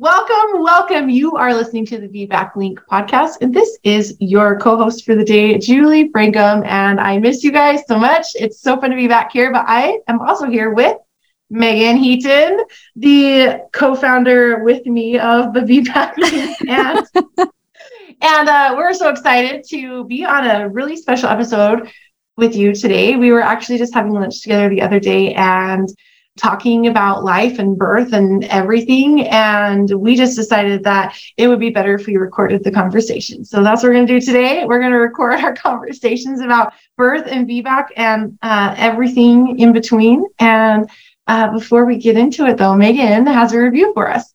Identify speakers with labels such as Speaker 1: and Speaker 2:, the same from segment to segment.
Speaker 1: Welcome, welcome. You are listening to the VBAC Link podcast, and this is your co host for the day, Julie Francom. And I miss you guys so much. It's so fun to be back here, but I am also here with Meagan Heaton, the co founder with me of the VBAC Link. and and uh, we're so excited to be on a really special episode with you today. We were actually just having lunch together the other day and talking about life and birth and everything. And we just decided that it would be better if we recorded the conversation. So that's what we're going to do today. We're going to record our conversations about birth and VBAC and uh, everything in between. And uh, before we get into it, though, Meagan has a review for us.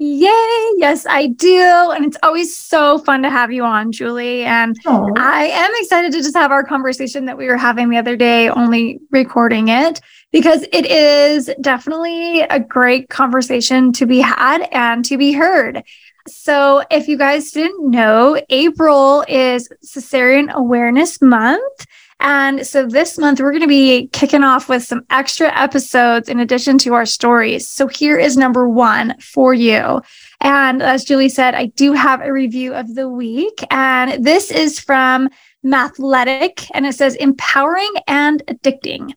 Speaker 2: Yay! Yes, I do. And it's always so fun to have you on, Julie. And Aww. I am excited to just have our conversation that we were having the other day, only recording it, because it is definitely a great conversation to be had and to be heard. So, if you guys didn't know, April is Cesarean Awareness Month. And so this month, we're going to be kicking off with some extra episodes in addition to our stories. So here is number one for you. And as Julie said, I do have a review of the week. And this is from Mathletic, and it says empowering and addicting.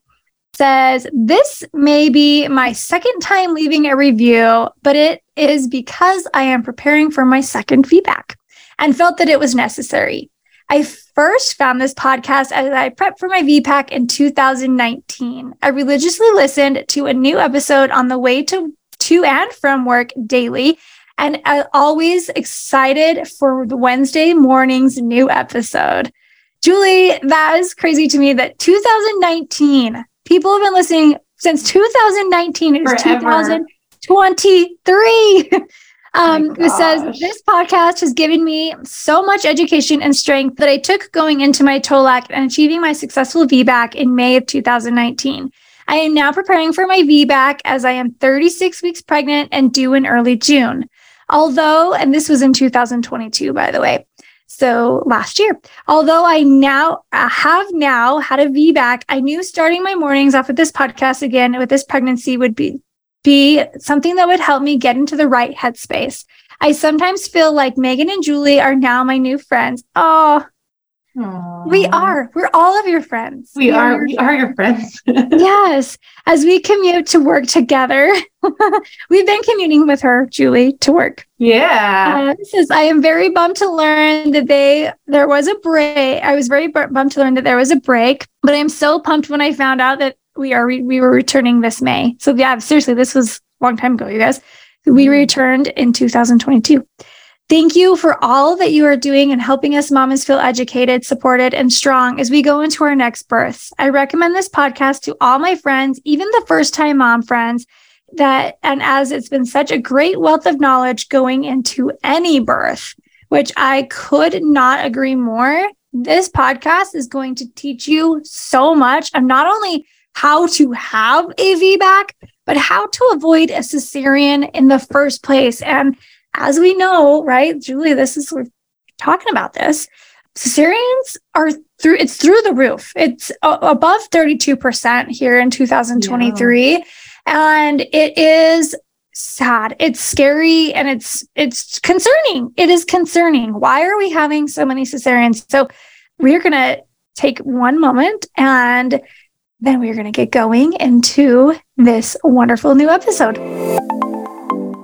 Speaker 2: Says this may be my second time leaving a review, but it is because I am preparing for my second VBAC and felt that it was necessary. I first found this podcast as I prepped for my VBAC in 2019. I religiously listened to a new episode on the way to, to and from work daily, and I always excited for the Wednesday morning's new episode. Julie, that is crazy to me that 2019, people have been listening since 2019. It is 2023. Um, it says this podcast has given me so much education and strength that I took going into my TOLAC and achieving my successful VBAC in May of 2019. I am now preparing for my VBAC as I am 36 weeks pregnant and due in early June. Although, and this was in 2022, by the way, so last year, although I now I have now had a VBAC, I knew starting my mornings off with this podcast again with this pregnancy would be be something that would help me get into the right headspace. I sometimes feel like Meagan and Julie are now my new friends. Oh, Aww. we are. We're all of your friends.
Speaker 1: We, we are. are we are your friends.
Speaker 2: yes. As we commute to work together, we've been commuting with her, Julie, to work.
Speaker 1: Yeah.
Speaker 2: Uh, says, I am very bummed to learn that they there was a break. I was very bummed to learn that there was a break, but I'm so pumped when I found out that we are re- we were returning this May. So yeah, seriously, this was a long time ago, you guys. We mm-hmm. returned in 2022. Thank you for all that you are doing and helping us mamas feel educated, supported, and strong as we go into our next births. I recommend this podcast to all my friends, even the first time mom friends, that and as it's been such a great wealth of knowledge going into any birth, which I could not agree more. This podcast is going to teach you so much of not only how to have a VBAC, but how to avoid a cesarean in the first place. And as we know, right, Julie, this is we're talking about this. Cesareans are through it's through the roof. It's a- above 32% here in 2023. Yeah. And it is sad. It's scary and it's it's concerning. It is concerning. Why are we having so many cesareans? So we're going to take one moment and then we're going to get going into this wonderful new episode.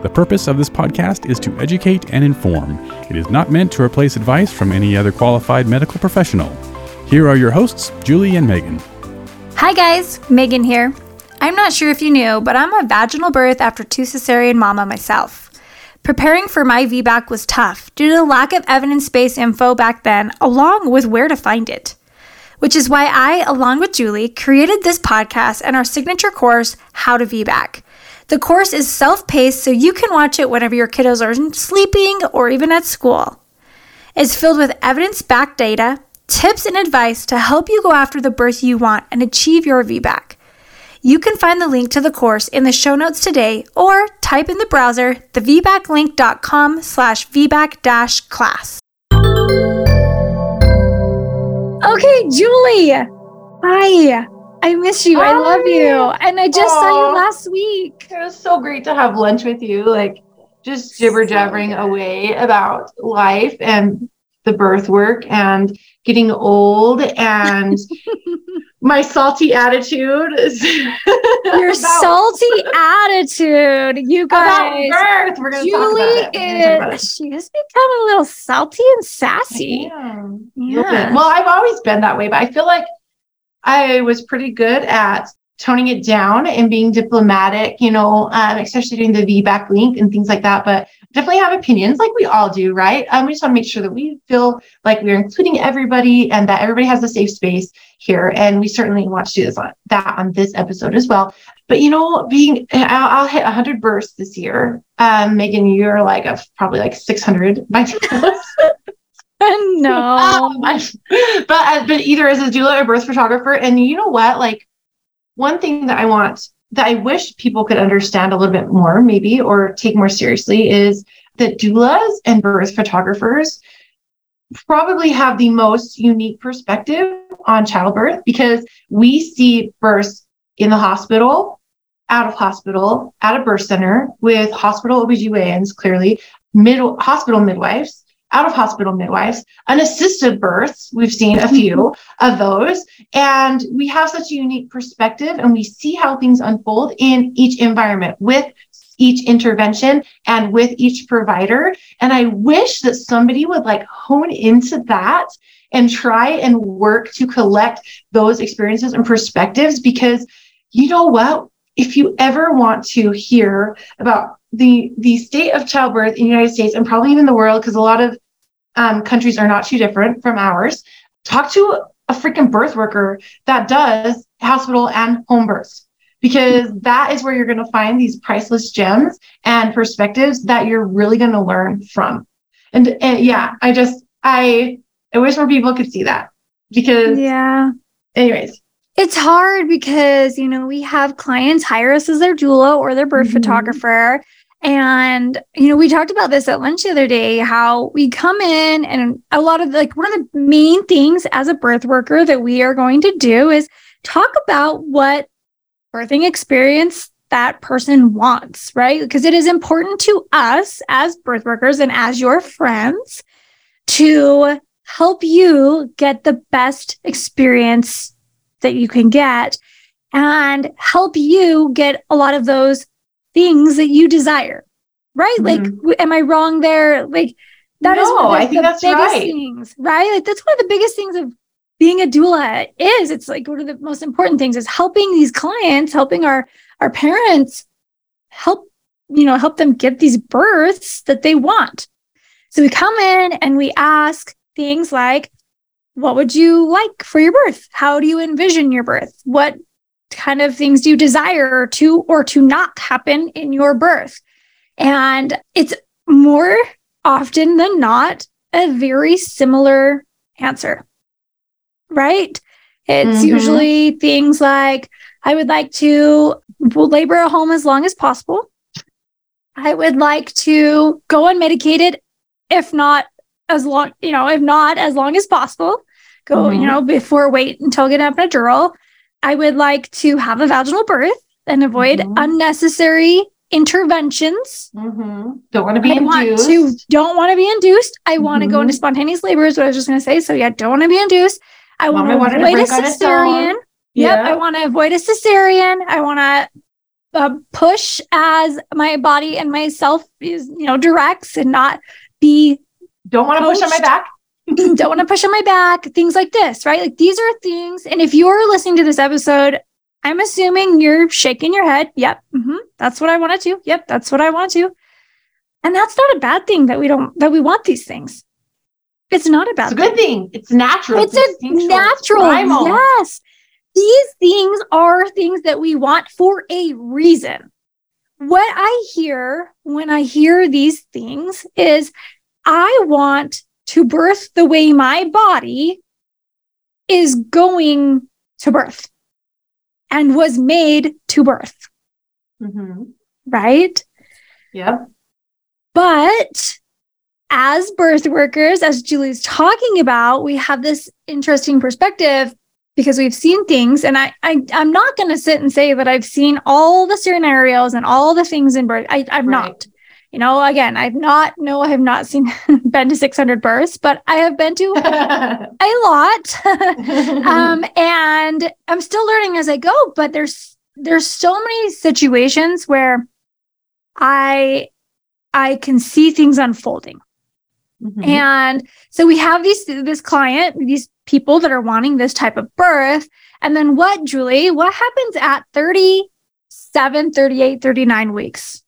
Speaker 3: The purpose of this podcast is to educate and inform. It is not meant to replace advice from any other qualified medical professional. Here are your hosts, Julie and Meagan.
Speaker 2: Hi, guys, Meagan here. I'm not sure if you knew, but I'm a vaginal birth after two cesarean mama myself. Preparing for my VBAC was tough due to the lack of evidence based info back then, along with where to find it which is why I, along with Julie, created this podcast and our signature course, How to VBAC. The course is self paced, so you can watch it whenever your kiddos are sleeping or even at school. It's filled with evidence backed data, tips, and advice to help you go after the birth you want and achieve your VBAC. You can find the link to the course in the show notes today or type in the browser thevbaclink.com slash vbac dash class. Okay, Julie. Hi. I miss you. Hi. I love you. And I just Aww. saw you last week.
Speaker 1: It was so great to have lunch with you. Like just jibber jabbering so away about life and the birth work and getting old and my salty attitude is
Speaker 2: your salty attitude you guys about birth. We're gonna julie is she has become a little salty and sassy
Speaker 1: yeah well i've always been that way but i feel like i was pretty good at toning it down and being diplomatic, you know, um, especially doing the VBAC link and things like that. But definitely have opinions like we all do, right? Um, we just want to make sure that we feel like we're including everybody and that everybody has a safe space here. And we certainly want to do this on, that on this episode as well. But you know, being I'll, I'll hit 100 bursts this year. Um, Meagan, you're like a, probably like 600 by
Speaker 2: no,
Speaker 1: um, but uh, but either as a doula or birth photographer, and you know what, like one thing that I want that I wish people could understand a little bit more, maybe, or take more seriously is that doulas and birth photographers probably have the most unique perspective on childbirth because we see births in the hospital, out of hospital, at a birth center with hospital OBGYNs, clearly, mid hospital midwives, out of hospital midwives, unassisted births. We've seen a few of those. And we have such a unique perspective and we see how things unfold in each environment with each intervention and with each provider. And I wish that somebody would like hone into that and try and work to collect those experiences and perspectives because you know what? If you ever want to hear about the the state of childbirth in the United States and probably even the world, because a lot of um, countries are not too different from ours. Talk to a freaking birth worker that does hospital and home births because that is where you're going to find these priceless gems and perspectives that you're really going to learn from. And, and yeah, I just I I wish more people could see that because
Speaker 2: yeah.
Speaker 1: Anyways,
Speaker 2: it's hard because, you know, we have clients hire us as their doula or their birth mm-hmm. photographer. And, you know, we talked about this at lunch the other day how we come in and a lot of like one of the main things as a birth worker that we are going to do is talk about what birthing experience that person wants, right? Because it is important to us as birth workers and as your friends to help you get the best experience that you can get and help you get a lot of those things that you desire. Right? Mm-hmm. Like, am I wrong there? Like,
Speaker 1: that no, is one of the, I think the that's biggest right.
Speaker 2: things, right? Like, that's one of the biggest things of being a doula is. It's like one of the most important things is helping these clients, helping our our parents help, you know, help them get these births that they want. So we come in and we ask things like, what would you like for your birth? How do you envision your birth? What kind of things you desire to or to not happen in your birth? And it's more often than not a very similar answer, right? It's mm-hmm. usually things like, I would like to labor at home as long as possible. I would like to go unmedicated, if not as long, you know, if not as long as possible. Go, mm-hmm. you know, before wait until getting up an epidural. I would like to have a vaginal birth and avoid mm-hmm. unnecessary interventions.
Speaker 1: Mm-hmm. Don't want to be I induced.
Speaker 2: To, don't want to be induced. I want to go into mm-hmm. spontaneous labor is what I was just going to say. So yeah, don't want to be induced. I want to avoid a cesarean. Yeah. Yep. I want to avoid a cesarean. I want to uh, push as my body and myself is, you know, directs and not be.
Speaker 1: Don't want to push on my back.
Speaker 2: don't want to push on my back, things like this, right? Like these are things. And if you're listening to this episode, I'm assuming you're shaking your head. Yep. Mm-hmm, that's what I want to do. Yep. That's what I want to. And that's not a bad thing that we don't, that we want these things. It's not a bad
Speaker 1: it's a good thing. It's natural.
Speaker 2: It's, it's a natural. Yes. These things are things that we want for a reason. What I hear when I hear these things is I want to birth the way my body is going to birth and was made to birth. Mm-hmm. Right?
Speaker 1: Yep.
Speaker 2: But as birth workers, as Julie's talking about, we have this interesting perspective because we've seen things. And I, I I'm not going to sit and say that I've seen all the scenarios and all the things in birth. I, I've right. not. You know, again, I've not. No, I have not seen been to 600 births, but I have been to a lot. um, and I'm still learning as I go. But there's there's so many situations where I I can see things unfolding. Mm-hmm. And so we have these this client, these people that are wanting this type of birth. And then what, Julie? What happens at 37, 38, 39 weeks?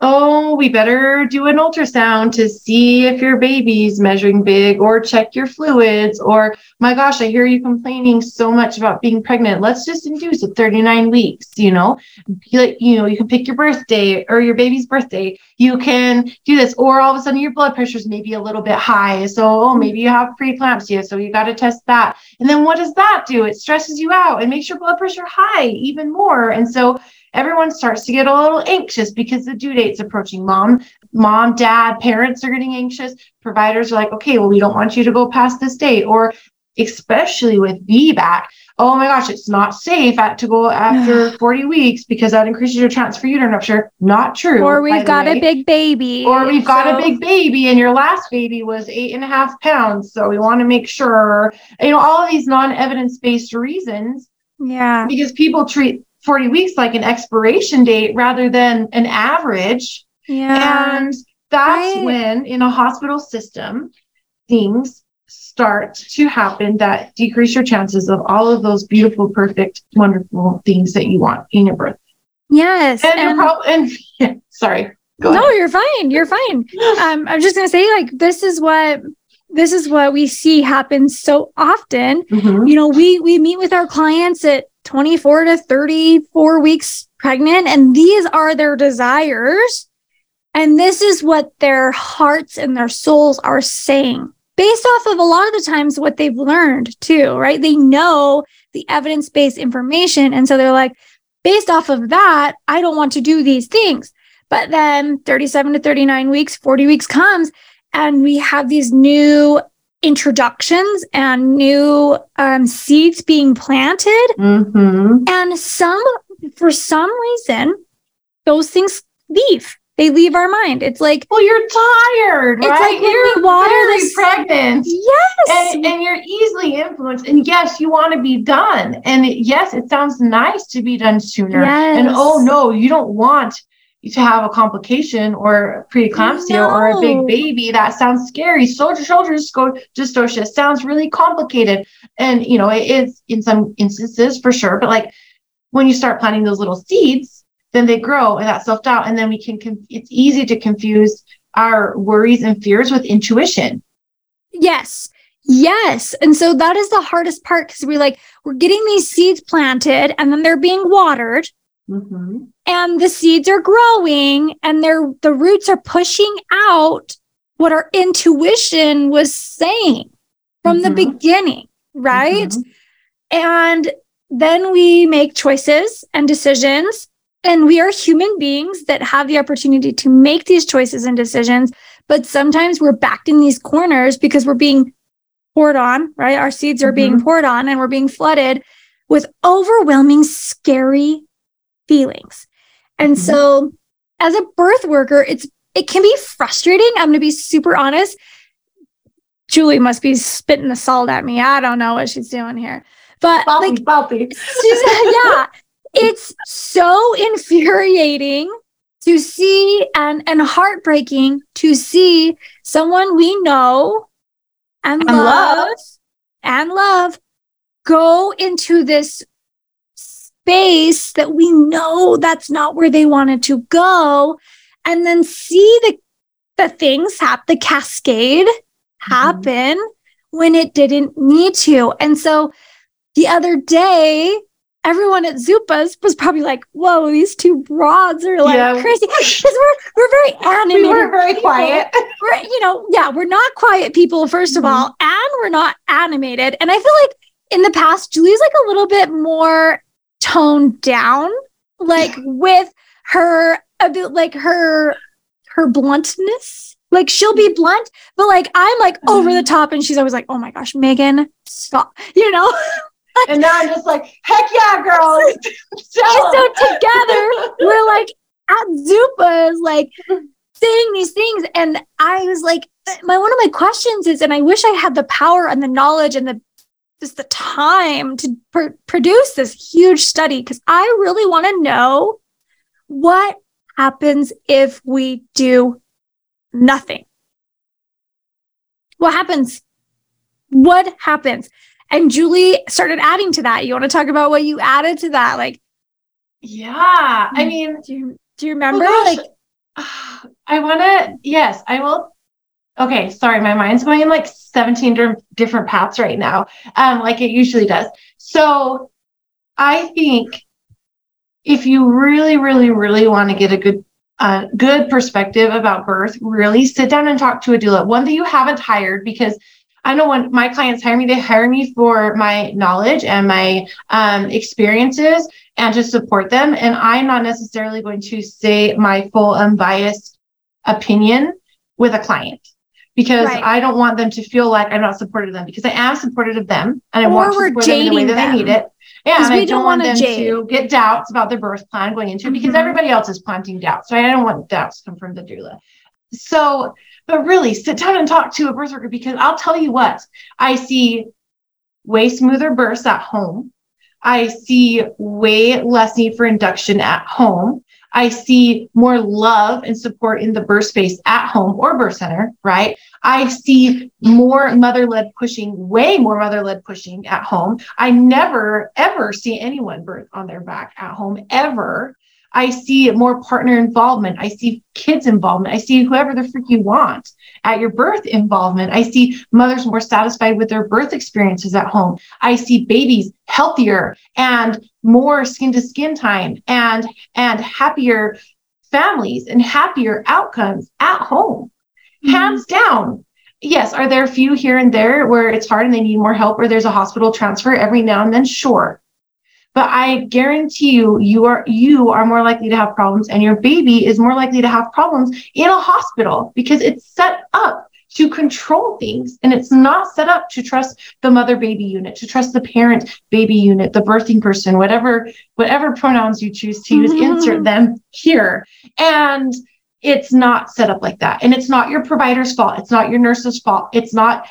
Speaker 1: Oh, we better do an ultrasound to see if your baby's measuring big or check your fluids or my gosh, I hear you complaining so much about being pregnant. Let's just induce at 39 weeks, you know, you know, you can pick your birthday or your baby's birthday. You can do this or all of a sudden your blood pressure is maybe a little bit high. So, oh, maybe you have preeclampsia. So you got to test that. And then what does that do? It stresses you out and makes your blood pressure high even more. And so everyone starts to get a little anxious because the due date's approaching. Mom, mom, dad, parents are getting anxious. Providers are like, okay, well, we don't want you to go past this date. Or especially with VBAC, oh my gosh, it's not safe at, to go after 40 weeks because that increases your chance for uterine rupture. Not true.
Speaker 2: Or we've got a big baby.
Speaker 1: Or we've so. got a big baby and your last baby was eight and a half pounds. So we want to make sure, you know, all of these non-evidence based reasons.
Speaker 2: Yeah.
Speaker 1: Because people treat 40 weeks like an expiration date rather than an average.
Speaker 2: Yeah.
Speaker 1: And that's right. when in a hospital system, things start to happen that decrease your chances of all of those beautiful, perfect, wonderful things that you want in your birth.
Speaker 2: Yes.
Speaker 1: And, and, prob- and yeah, sorry.
Speaker 2: no, ahead. you're fine. You're fine. Um, I'm just gonna say, like, this is what this is what we see happen so often. Mm-hmm. You know, we we meet with our clients at 24 to 34 weeks pregnant, and these are their desires. And this is what their hearts and their souls are saying based off of a lot of the times what they've learned too, right? They know the evidence based information. And so they're like, based off of that, I don't want to do these things. But then 37 to 39 weeks, 40 weeks comes, and we have these new introductions and new um, seeds being planted. Mm-hmm. And some, for some reason, those things leave. They leave our mind. It's like,
Speaker 1: well, you're tired, it's right? Like you're water very pregnant.
Speaker 2: Yes.
Speaker 1: And, and, you're easily influenced. And yes, you want to be done. And yes, it sounds nice to be done sooner. Yes. And oh no, you don't want to have a complication or preeclampsia no. or a big baby. That sounds scary. Shoulder shoulders shoulder dystocia sounds really complicated. And you know, it is in some instances for sure, but like when you start planting those little seeds, then they grow and that self-doubt. And then we can it's easy to confuse our worries and fears with intuition.
Speaker 2: Yes. Yes. And so that is the hardest part because we're like, we're getting these seeds planted and then they're being watered Mm-hmm. And the seeds are growing and they're the roots are pushing out what our intuition was saying from mm-hmm. the beginning, right? Mm-hmm. And then we make choices and decisions. And we are human beings that have the opportunity to make these choices and decisions. But sometimes we're backed in these corners because we're being poured on, right? Our seeds are being mm-hmm. poured on and we're being flooded with overwhelming, scary feelings. And mm-hmm. so as a birth worker, it's it can be frustrating. I'm gonna be super honest. Julie must be spitting the salt at me. I don't know what she's doing here. But
Speaker 1: bumpy, like bumpy.
Speaker 2: yeah, it's so infuriating to see and and heartbreaking to see someone we know and, and love, love and love go into this space that we know that's not where they wanted to go and then see the the things happen the cascade mm-hmm. happen mm-hmm. when it didn't need to and so the other day everyone at Zupa's was probably like, whoa, these two broads are like yeah. crazy. Because we're we're very animated. We
Speaker 1: were very
Speaker 2: people.
Speaker 1: quiet.
Speaker 2: We're, you know, yeah, we're not quiet people, 1st of mm-hmm. all, and we're not animated. And I feel like in the past, Julie's like a little bit more toned down, like with her a bit like her her bluntness. Like she'll be blunt, but like I'm like over the mm-hmm. top, and she's always like, "Oh my gosh, Meagan, stop!" You know.
Speaker 1: and now I'm just like, "Heck yeah, girl!"
Speaker 2: so together, we're like at Zupa's, like saying these things, and I was like, my one of my questions is, and I wish I had the power and the knowledge and the just the time to pr- produce this huge study because I really want to know what happens if we do nothing. What happens? What happens? And Julie started adding to that. You want to talk about what you added to that? Like,
Speaker 1: yeah, I mm, mean,
Speaker 2: do you, do you remember? Oh like,
Speaker 1: I want to, yes, I will. Okay, sorry, my mind's going in like 17 different paths right now, um, like it usually does. So I think if you really, really, really want to get a good uh, good perspective about birth, really sit down and talk to a doula. One that you haven't hired because I know when my clients hire me, they hire me for my knowledge and my um, experiences and to support them. And I'm not necessarily going to say my full unbiased opinion with a client because right. I don't want them to feel like I'm not supportive of them because I am supportive of them and I or want to support them in the way that them. they need it. Yeah, and I don't, don't want them jade. to get doubts about their birth plan going into it because mm-hmm. everybody else is planting doubts. So I don't want doubts to come from the doula. So, but really sit down and talk to a birth worker because I'll tell you what, I see way smoother births at home. I see way less need for induction at home. I see more love and support in the birth space at home or birth center, right? I see more mother led pushing, way more mother led pushing at home. I never, ever see anyone birth on their back at home, ever. I see more partner involvement. I see kids involvement. I see whoever the freak you want at your birth involvement. I see mothers more satisfied with their birth experiences at home. I see babies healthier and more skin to skin time and and happier families and happier outcomes at home. Mm-hmm. Hands down. Yes, are there a few here and there where it's hard and they need more help or there's a hospital transfer every now and then? Sure. But I guarantee you, you are you are more likely to have problems, and your baby is more likely to have problems in a hospital because it's set up to control things and it's not set up to trust the mother baby unit to trust the parent baby unit the birthing person whatever whatever pronouns you choose to use mm-hmm. insert them here and it's not set up like that and it's not your provider's fault it's not your nurse's fault it's not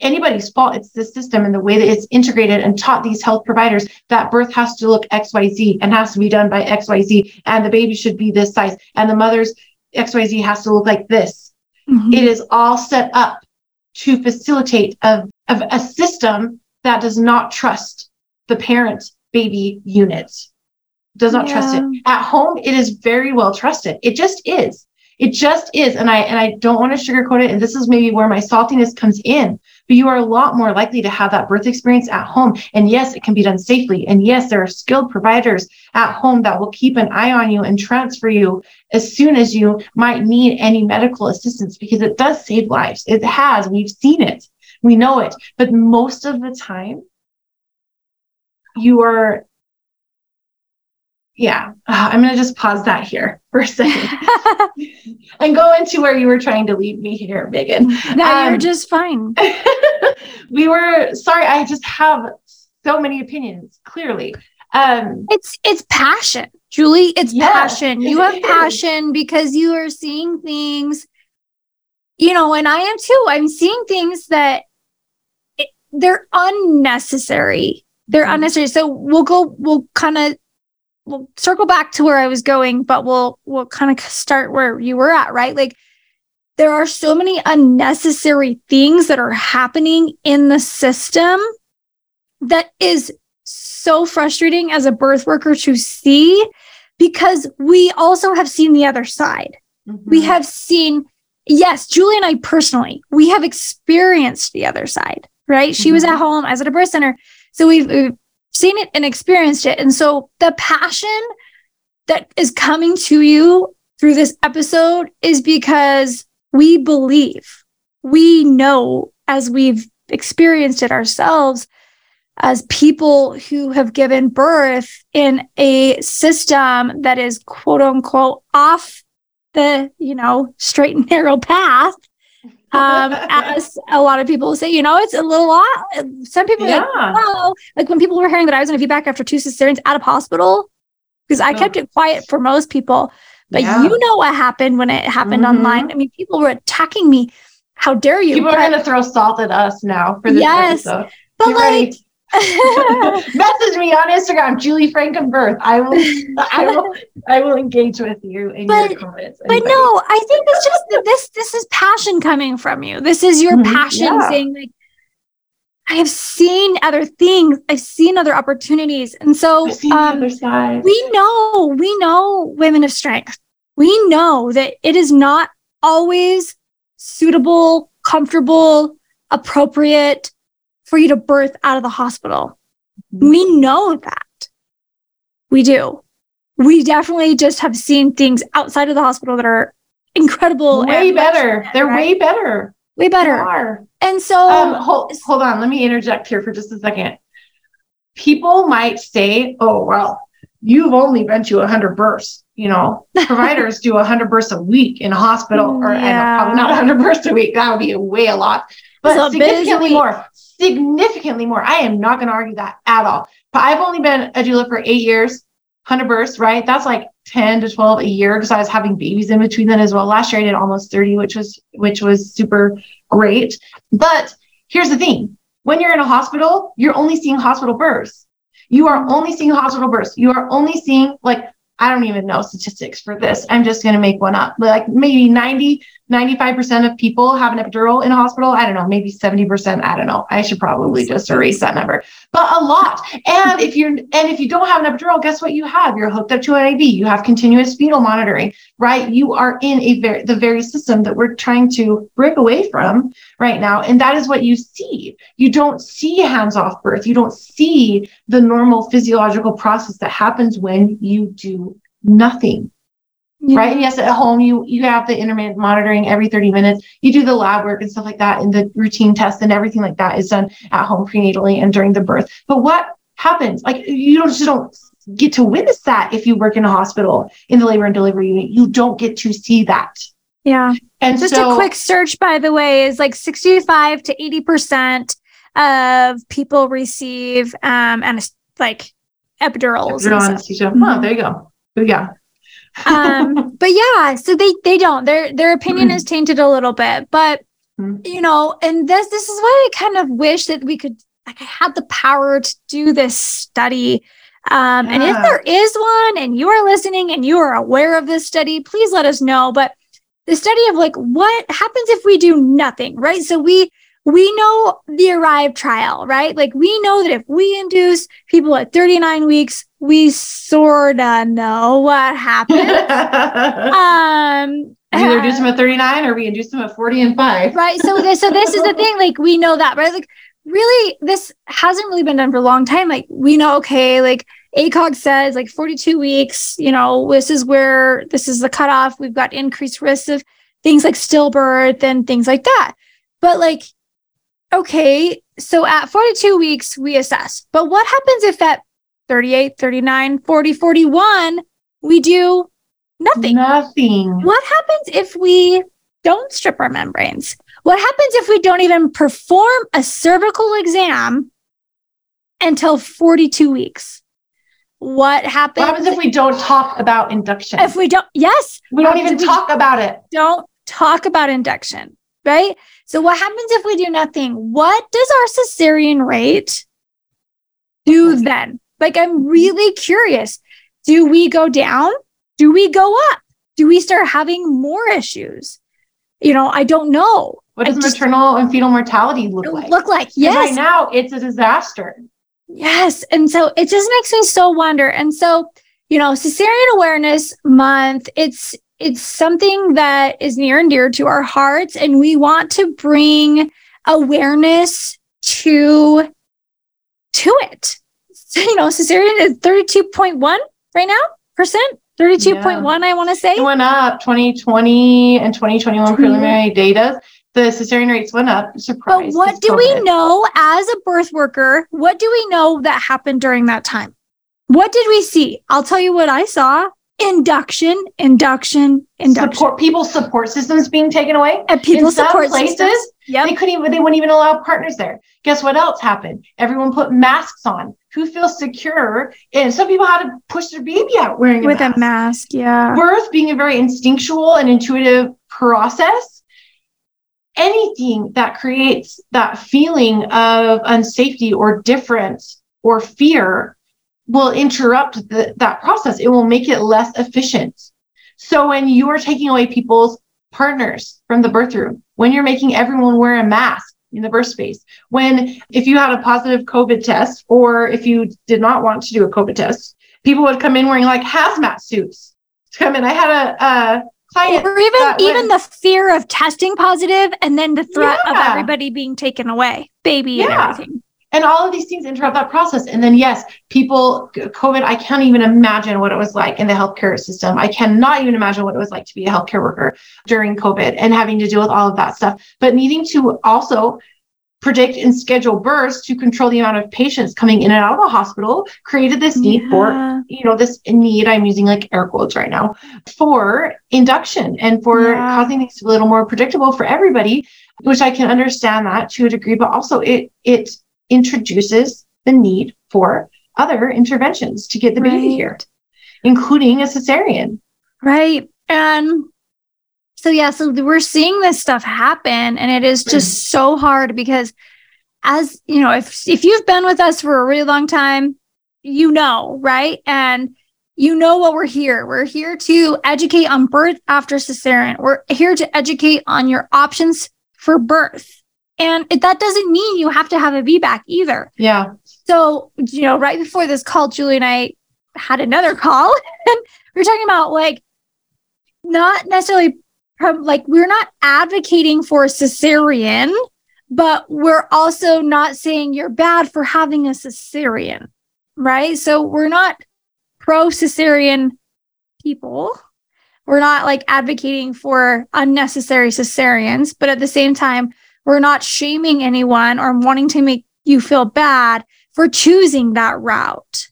Speaker 1: anybody's fault. It's the system and the way that it's integrated and taught these health providers that birth has to look XYZ and has to be done by XYZ, and the baby should be this size, and the mother's XYZ has to look like this. Mm-hmm. It is all set up to facilitate a, a, a system that does not trust the parent baby unit, does not yeah. trust it. At home, it is very well trusted. It just is. It just is. And I and I don't want to sugarcoat it. And this is maybe where my saltiness comes in. But you are a lot more likely to have that birth experience at home. And yes, it can be done safely. And yes, there are skilled providers at home that will keep an eye on you and transfer you as soon as you might need any medical assistance because it does save lives. It has. We've seen it. We know it. But most of the time, you are yeah, uh, I'm going to just pause that here for a second and go into where you were trying to lead me here, Meagan.
Speaker 2: No, um, you're just fine.
Speaker 1: we were sorry. I just have so many opinions. Clearly,
Speaker 2: um, it's it's passion, Julie. It's yes, passion. You have passion because you are seeing things. You know, and I am too. I'm seeing things that it, they're unnecessary. They're mm-hmm. unnecessary. So we'll go. We'll kind of we'll circle back to where I was going, but we'll we'll kind of start where you were at, right? Like there are so many unnecessary things that are happening in the system that is so frustrating as a birth worker to see because we also have seen the other side. Mm-hmm. We have seen, yes, Julie and I personally, we have experienced the other side, right? Mm-hmm. She was mm-hmm. at home as at a birth center. So we've, we've seen it and experienced it. And so the passion that is coming to you through this episode is because we believe, we know as we've experienced it ourselves as people who have given birth in a system that is quote unquote off the, you know, straight and narrow path. Um, as a lot of people say, you know, it's a little off. Some people yeah. like, oh, like when people were hearing that I was going to VBAC after two cesareans out of hospital, because I oh. kept it quiet for most people. But yeah. you know what happened when it happened mm-hmm. online. I mean, people were attacking me. How dare you?
Speaker 1: People but, are going to throw salt at us now for this yes, episode.
Speaker 2: But like.
Speaker 1: Message me on Instagram, Julie Francom Birth. I will, I will, I will engage with you in
Speaker 2: but,
Speaker 1: your comments.
Speaker 2: But no, I think it's just this, this is passion coming from you. This is your mm-hmm. passion yeah. saying like, I have seen other things. I've seen other opportunities, and so um, we know, we know women of strength. We know that it is not always suitable, comfortable, appropriate for you to birth out of the hospital. Mm-hmm. We know that. We do. We definitely just have seen things outside of the hospital that are incredible.
Speaker 1: Way better. They're right? way better.
Speaker 2: Way better. And so
Speaker 1: um, hold, hold on, let me interject here for just a second. People might say, oh, well, you've only been to 100 births. You know, providers do 100 births a week in a hospital, or yeah. probably not 100 births a week. That would be way a lot, but significantly more significantly more. I am not going to argue that at all. But I've only been a doula for eight years, 100 births, right? That's like 10 to 12 a year because I was having babies in between then as well. Last year I did almost 30, which was which was super great. But here's the thing. When you're in a hospital, you're only seeing hospital births. You are only seeing hospital births. You are only seeing like I don't even know statistics for this. I'm just going to make one up. Like maybe 90 95% of people have an epidural in a hospital. I don't know, maybe 70%. I don't know. I should probably just erase that number, but a lot. And if you're, and if you don't have an epidural, guess what you have? You're hooked up to an IV. You have continuous fetal monitoring, right? You are in a very, the very system that we're trying to break away from right now. And that is what you see. You don't see hands off birth. You don't see the normal physiological process that happens when you do nothing yeah. right? And yes, at home you you have the intermittent monitoring every 30 minutes. You do the lab work and stuff like that, and the routine tests and everything like that is done at home prenatally and during the birth. But what happens? Like you don't just don't get to witness that if you work in a hospital in the labor and delivery unit. You don't get to see that.
Speaker 2: Yeah. And just so, a quick search, by the way, is like 65 to 80 percent of people receive um and like epidurals.
Speaker 1: Epidural anesthesia. Mm-hmm. Oh, there you go. Yeah
Speaker 2: um, but yeah, so they they don't. Their their opinion is tainted a little bit, but mm-hmm. you know, and this this is why I kind of wish that we could like I had the power to do this study. Um, yeah. and if there is one and you are listening and you are aware of this study, please let us know. But the study of like what happens if we do nothing, right? So we we know the ARRIVE trial, right? Like we know that if we induce people at 39 weeks, we sort of know what happens. um,
Speaker 1: we either induce them at 39 or we induce them at 40 and 5.
Speaker 2: Right. So this so this is the thing, like we know that, right? Like really this hasn't really been done for a long time. Like we know, okay, like ACOG says like 42 weeks, you know, this is where this is the cutoff. We've got increased risks of things like stillbirth and things like that. But like okay, so at 42 weeks, we assess. But what happens if at 38, 39, 40, 41, we do nothing?
Speaker 1: Nothing.
Speaker 2: What happens if we don't strip our membranes? What happens if we don't even perform a cervical exam until 42 weeks? What happens?
Speaker 1: What happens if we don't talk about induction?
Speaker 2: If we don't, yes.
Speaker 1: We don't even talk about it.
Speaker 2: Don't talk about induction, right? So what happens if we do nothing? What does our cesarean rate do then? Like, I'm really curious. Do we go down? Do we go up? Do we start having more issues? You know, I don't know.
Speaker 1: What does just, maternal and fetal mortality look like?
Speaker 2: Look like yes.
Speaker 1: Right now, it's a disaster.
Speaker 2: Yes, and so it just makes me so wonder. And so, you know, cesarean awareness month. It's it's something that is near and dear to our hearts and we want to bring awareness to to it you know, cesarean is 32.1 right now percent. 32.1, yeah. I want to say.
Speaker 1: It went up 2020 and 2021 preliminary data. The cesarean rates went up. Surprise.
Speaker 2: But what do we know as a birth worker? What do we know that happened during that time? What did we see? I'll tell you what I saw induction, induction, induction.
Speaker 1: Support people's support systems being taken away.
Speaker 2: At people's support places, systems.
Speaker 1: Yep. They couldn't even they wouldn't even allow partners there. Guess what else happened? Everyone put masks on. Who feels secure? And some people had to push their baby out wearing a
Speaker 2: with
Speaker 1: mask.
Speaker 2: a mask. Yeah.
Speaker 1: Birth being a very instinctual and intuitive process. Anything that creates that feeling of unsafety or difference or fear will interrupt the, that process. It will make it less efficient. So when you are taking away people's partners from the birth room, when you're making everyone wear a mask in the birth space, when if you had a positive COVID test or if you did not want to do a COVID test, people would come in wearing like hazmat suits to come in. I had a, a client
Speaker 2: or even even the fear of testing positive and then the threat yeah. of everybody being taken away, baby yeah. and everything.
Speaker 1: And all of these things interrupt that process. And then yes people covid i can't even imagine what it was like in the healthcare system. I cannot even imagine what it was like to be a healthcare worker during covid and having to deal with all of that stuff. But needing to also predict and schedule births to control the amount of patients coming in and out of the hospital created this need yeah. for you know this need i'm using like air quotes right now for induction and for yeah. causing things to be a little more predictable for everybody which i can understand that to a degree but also it it introduces the need for other interventions to get the right. baby here, including a cesarean.
Speaker 2: Right. And so, yeah, so we're seeing this stuff happen, and it is just so hard because, as you know, if if you've been with us for a really long time, you know, right? And you know what we're here. We're here to educate on birth after cesarean. We're here to educate on your options for birth. And it, that doesn't mean you have to have a VBAC either.
Speaker 1: Yeah.
Speaker 2: So, you know, right before this call, Julie and I had another call and we were talking about like not necessarily like we're not advocating for a cesarean, but we're also not saying you're bad for having a cesarean, right? So we're not pro cesarean people. We're not like advocating for unnecessary cesareans, but at the same time, we're not shaming anyone or wanting to make you feel bad for choosing that route.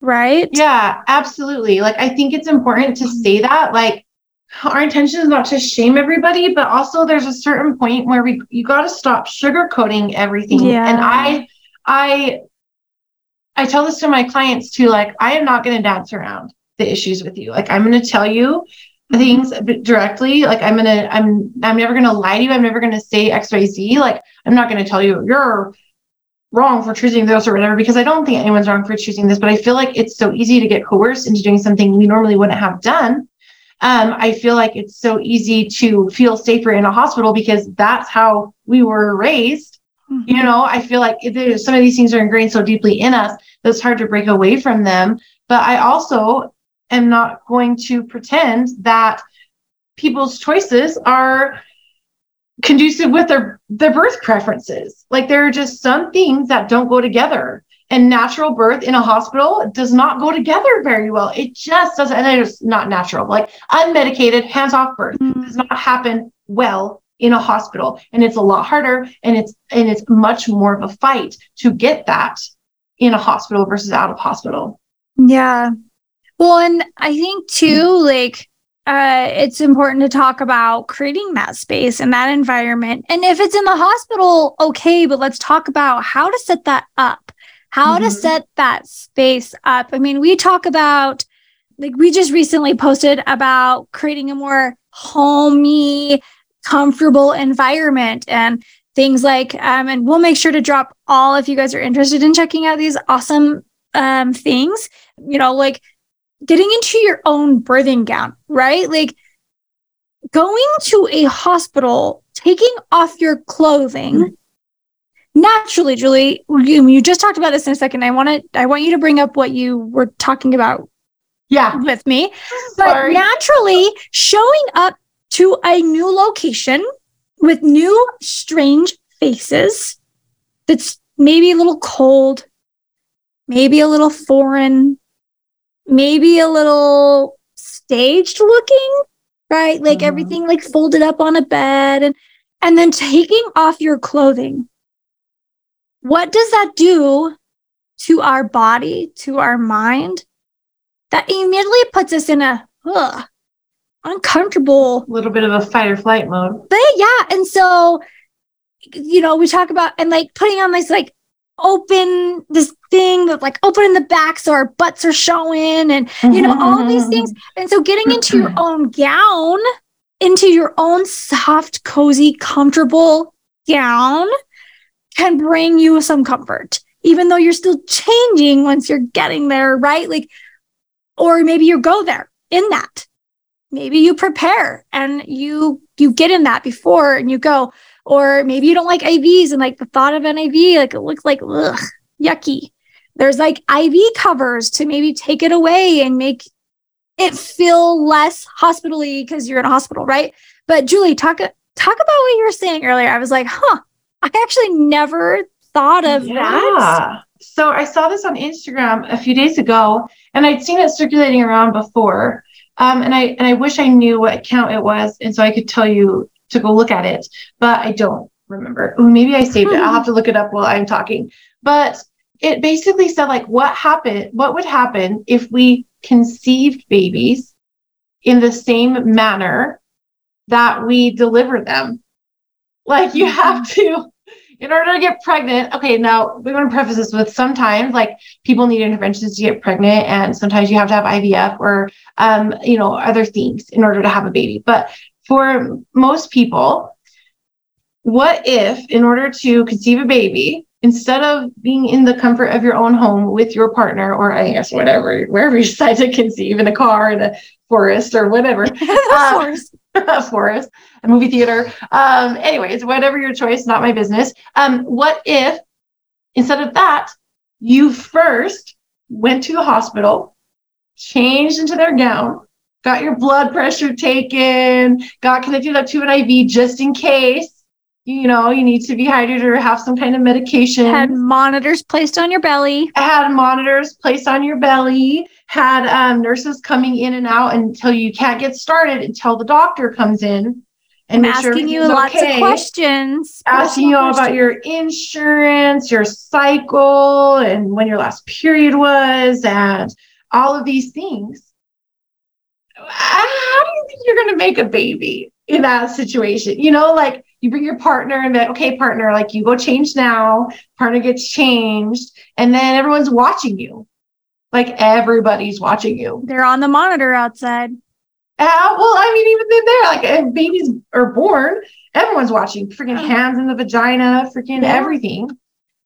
Speaker 2: Right?
Speaker 1: Yeah, absolutely. Like, I think it's important to say that. Like, our intention is not to shame everybody, but also there's a certain point where we you got to stop sugarcoating everything. Yeah. And I, I, I tell this to my clients too. Like, I am not going to dance around the issues with you. Like, I'm going to tell you things directly like i'm gonna i'm i'm never gonna lie to you i'm never gonna say xyz like i'm not gonna tell you you're wrong for choosing this or whatever because i don't think anyone's wrong for choosing this but i feel like it's so easy to get coerced into doing something we normally wouldn't have done um, i feel like it's so easy to feel safer in a hospital because that's how we were raised mm-hmm. you know i feel like some of these things are ingrained so deeply in us that it's hard to break away from them but i also am not going to pretend that people's choices are conducive with their their birth preferences. Like there are just some things that don't go together. And natural birth in a hospital does not go together very well. It just doesn't, and it's not natural. Like unmedicated, hands-off birth mm. does not happen well in a hospital. And it's a lot harder and it's and it's much more of a fight to get that in a hospital versus out of hospital.
Speaker 2: Yeah. Well, and I think too, like, uh, it's important to talk about creating that space and that environment. And if it's in the hospital, okay, but let's talk about how to set that up, how mm-hmm. to set that space up. I mean, we talk about, like, we just recently posted about creating a more homey, comfortable environment and things like, um, and we'll make sure to drop all if you guys are interested in checking out these awesome um, things, you know, like getting into your own birthing gown, right? Like going to a hospital, taking off your clothing. Naturally, Julie, you, you just talked about this in a second. I want to I want you to bring up what you were talking about
Speaker 1: yeah
Speaker 2: with me. But naturally, showing up to a new location with new strange faces that's maybe a little cold, maybe a little foreign, maybe a little staged looking, right? Like mm-hmm. everything like folded up on a bed and and then taking off your clothing. What does that do to our body, to our mind? That immediately puts us in a ugh, uncomfortable.
Speaker 1: A little bit of a fight or flight mode.
Speaker 2: But yeah. And so, you know, we talk about and like putting on this like open this thing that like open in the back so our butts are showing and you know all these things and so getting into your own gown into your own soft cozy comfortable gown can bring you some comfort even though you're still changing once you're getting there right? Like or maybe you go there in that. Maybe you prepare and you you get in that before and you go. Or maybe you don't like ivs and like the thought of an iv like it looks like ugh, yucky. There's like iv covers to maybe take it away and make it feel less hospitally because you're in a hospital right? But julie talk talk about what you were saying earlier. I was like huh i actually never thought of yeah. that
Speaker 1: so i saw this on instagram a few days ago and i'd seen it circulating around before um, and I and I wish I knew what account it was, and so I could tell you to go look at it, but I don't remember. Ooh, maybe I saved it. I'll have to look it up while I'm talking. But it basically said like what happened, what would happen if we conceived babies in the same manner that we deliver them. Like you have mm-hmm. to in order to get pregnant, okay, now we want to preface this with sometimes like people need interventions to get pregnant, and sometimes you have to have IVF or um, you know, other things in order to have a baby. But for most people, what if in order to conceive a baby, instead of being in the comfort of your own home with your partner, or I guess whatever, wherever you decide to conceive in a car, in a forest, or whatever, uh, a forest, a movie theater. Um, anyways, whatever your choice, not my business. Um, what if instead of that, you first went to the hospital, changed into their gown, got your blood pressure taken, got connected up to an IV just in case. You know, you need to be hydrated or have some kind of medication.
Speaker 2: Had monitors placed on your belly.
Speaker 1: Had monitors placed on your belly had um, nurses coming in and out until you can't get started until the doctor comes in
Speaker 2: and asking you lots okay. of questions.
Speaker 1: Asking you all about your insurance, your cycle, and when your last period was, and all of these things. How do you think you're going to make a baby in that situation? You know, like you bring your partner and be like, okay, partner, like you go change now, partner gets changed, and then everyone's watching you like everybody's watching you.
Speaker 2: They're on the monitor outside.
Speaker 1: Uh, well, I mean, even then, they're like, if babies are born, everyone's watching. Freaking hands in the vagina, freaking yeah. everything.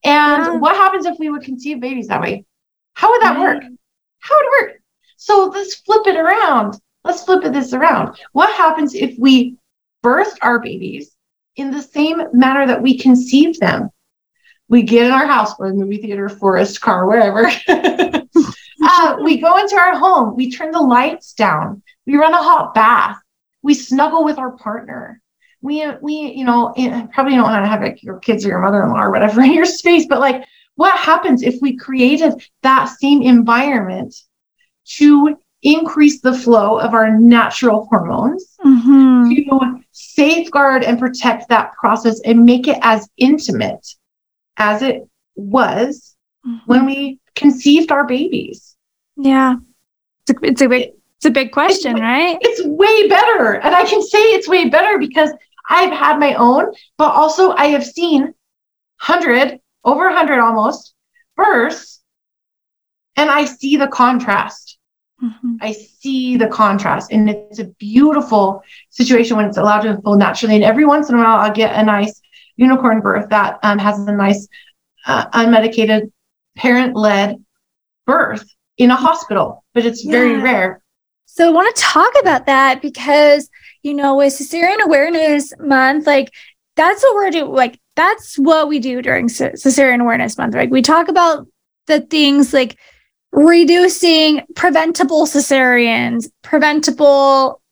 Speaker 1: And yeah. what happens if we would conceive babies that way? How would that work? How would it work? So let's flip it around. Let's flip it this around. What happens if we birthed our babies in the same manner that we conceived them? We get in our house, or movie theater, forest, car, wherever. uh, we go into our home, we turn the lights down, we run a hot bath, we snuggle with our partner. We, we, you know, probably don't want to have like your kids or your mother-in-law or whatever in your space, but like, what happens if we created that same environment to increase the flow of our natural hormones mm-hmm. to safeguard and protect that process and make it as intimate as it was mm-hmm. when we conceived our babies?
Speaker 2: Yeah. It's a, it's a big it's a big question,
Speaker 1: it's,
Speaker 2: right?
Speaker 1: It's way better. And I can say it's way better because I've had my own, but also I have seen 100, over 100 almost, births, and I see the contrast. Mm-hmm. I see the contrast, and it's a beautiful situation when it's allowed to unfold naturally. And every once in a while, I'll get a nice unicorn birth that um, has a nice uh, unmedicated parent led birth in a hospital, but it's yeah. very rare.
Speaker 2: So I want to talk about that because, you know, with cesarean awareness month, like that's what we're doing. Like that's what we do during cesarean awareness month. Like we talk about the things like reducing preventable cesareans, preventable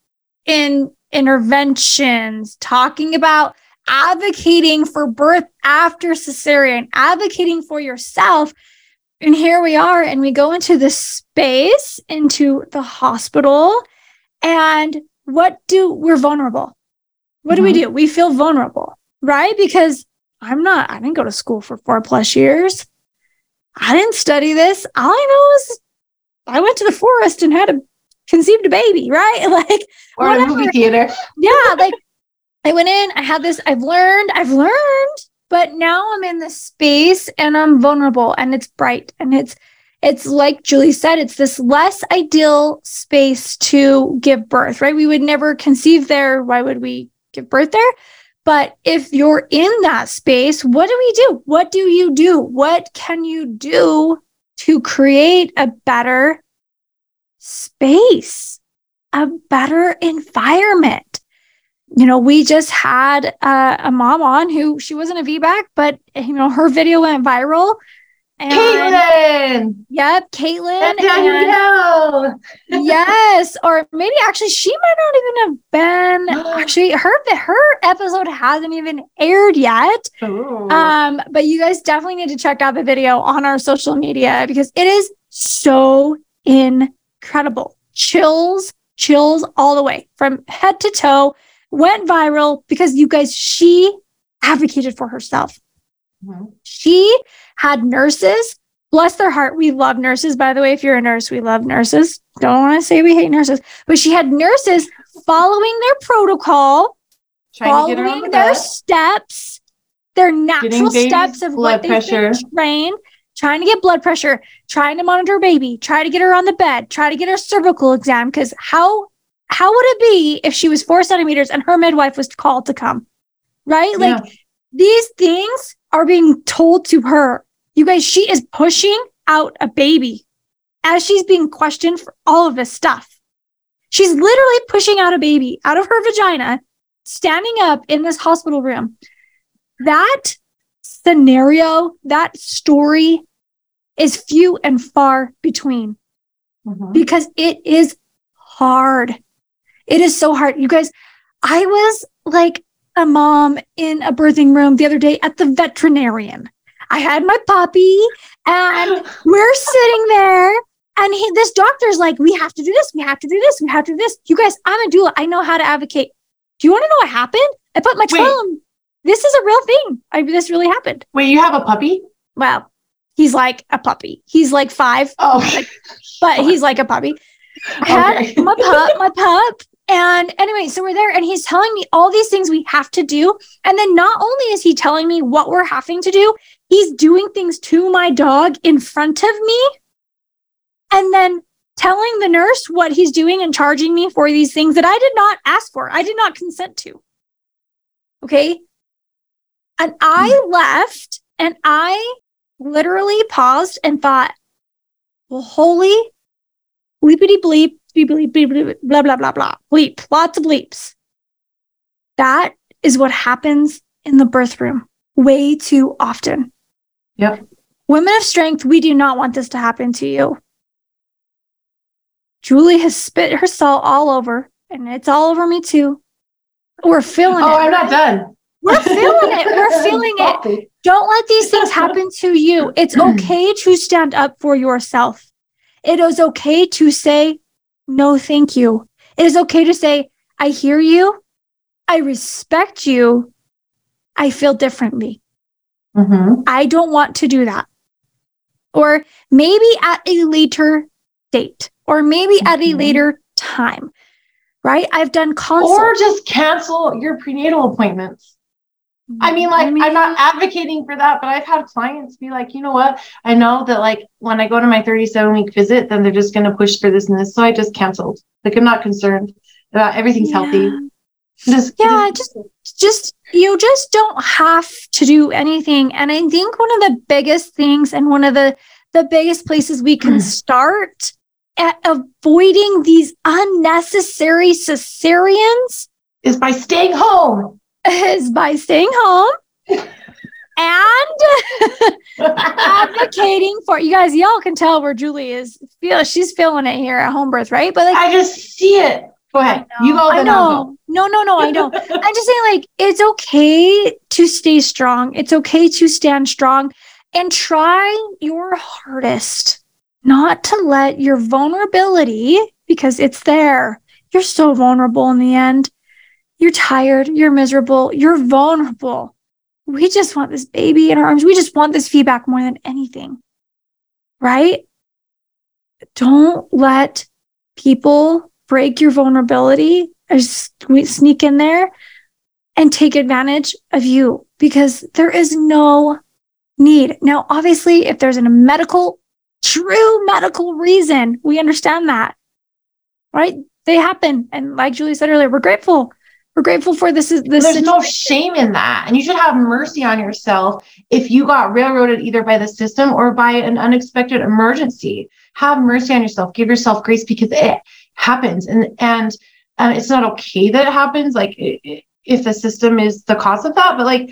Speaker 2: in interventions, talking about advocating for birth after cesarean, advocating for yourself and here we are, and we go into this space, into the hospital. And what do we're vulnerable? What mm-hmm. do we mm-hmm. do? We feel vulnerable, right? Because I'm not, I didn't go to school for four plus years. I didn't study this. All I know is I went to the forest and had a conceived a baby, right? Like
Speaker 1: or whatever. a movie theater.
Speaker 2: yeah, like I went in, I had this, I've learned, I've learned, but now I'm in this space and I'm vulnerable and it's bright and it's it's like Julie said, it's this less ideal space to give birth, right? We would never conceive there. Why would we give birth there? But if you're in that space, what do we do? What do you do? What can you do to create a better space, a better environment? you know, we just had uh, a mom on who she wasn't a VBAC, but you know, her video went viral.
Speaker 1: And, Caitlin.
Speaker 2: Yep, Caitlin. And, yes, or maybe actually she might not even have been. actually, her her episode hasn't even aired yet. Ooh. Um, but you guys definitely need to check out the video on our social media because it is so incredible. Chills, chills all the way from head to toe went viral because you guys, she advocated for herself. Mm-hmm. She had nurses. Bless their heart. We love nurses. By the way, if you're a nurse, we love nurses. Don't want to say we hate nurses, but she had nurses following their protocol, Trying following the their bed. steps, their natural steps of what they've pressure. been trained trying to get blood pressure, trying to monitor baby, try to get her on the bed, try to get her cervical exam. Because how how would it be if she was four centimeters and her midwife was called to come? Right? Yeah. Like these things are being told to her. You guys, she is pushing out a baby as she's being questioned for all of this stuff. She's literally pushing out a baby out of her vagina, standing up in this hospital room. That scenario, that story is few and far between mm-hmm. because it is hard. It is so hard. You guys, I was like a mom in a birthing room the other day at the veterinarian. I had my puppy and we're sitting there and he, this doctor's like, we have to do this. We have to do this. We have to do this. You guys, I'm a doula. I know how to advocate. Do you want to know what happened? I put my phone. This is a real thing. I, this really happened.
Speaker 1: Wait, you have a puppy?
Speaker 2: Well, he's like a puppy. He's like five.
Speaker 1: Oh,
Speaker 2: like, but he's like a puppy. I had okay. my pup, my pup and anyway, so we're there and he's telling me all these things we have to do. And then not only is he telling me what we're having to do, he's doing things to my dog in front of me. And then telling the nurse what he's doing and charging me for these things that I did not ask for, I did not consent to. Okay. And I mm. left and I literally paused and thought, well, holy bleepity bleep, bleep, bleep, bleep, blah, blah, blah, blah, bleep, lots of bleeps. That is what happens in the birth room way too often.
Speaker 1: Yep.
Speaker 2: Women of strength, we do not want this to happen to you. Julie has spit her salt all over, and it's all over me too. We're feeling
Speaker 1: oh,
Speaker 2: it.
Speaker 1: Oh, I'm not done.
Speaker 2: We're feeling it. We're feeling it. Don't let these things happen to you. It's okay to stand up for yourself. It is okay to say, no, thank you. It is okay to say, I hear you. I respect you. I feel differently. Mm-hmm. I don't want to do that. Or maybe at a later date, or maybe mm-hmm. at a mm-hmm. later time, right? I've done consults.
Speaker 1: Or just cancel your prenatal appointments. I mean, like, I mean, I'm not advocating for that, but I've had clients be like, you know what? I know that, like, when I go to my 37 week visit, then they're just going to push for this and this. So I just canceled. Like, I'm not concerned about everything's yeah. healthy.
Speaker 2: Just, yeah, just, just, you just don't have to do anything. And I think one of the biggest things and one of the, the biggest places we can start at avoiding these unnecessary cesareans
Speaker 1: is by staying home
Speaker 2: is by staying home and advocating for you guys. Y'all can tell where Julie is feel she's feeling it here at home birth, right?
Speaker 1: But like I just see it. Go ahead. You go.
Speaker 2: I know. No, no, no. I know. I'm just saying, like, it's okay to stay strong. It's okay to stand strong. and try your hardest not to let your vulnerability, because it's there, you're so vulnerable in the end. You're tired, you're miserable, you're vulnerable. We just want this baby in our arms. We just want this VBAC more than anything, right? Don't let people break your vulnerability or sneak in there and take advantage of you because there is no need. Now, obviously, if there's a medical, true medical reason, we understand that, right? They happen. And like Julie said earlier, we're grateful. We're grateful for this. Is this
Speaker 1: There's situation. no shame in that. And you should have mercy on yourself if you got railroaded either by the system or by an unexpected emergency. Have mercy on yourself. Give yourself grace because it happens. And, and, uh, it's not okay that it happens. Like it, if the system is the cause of that, but like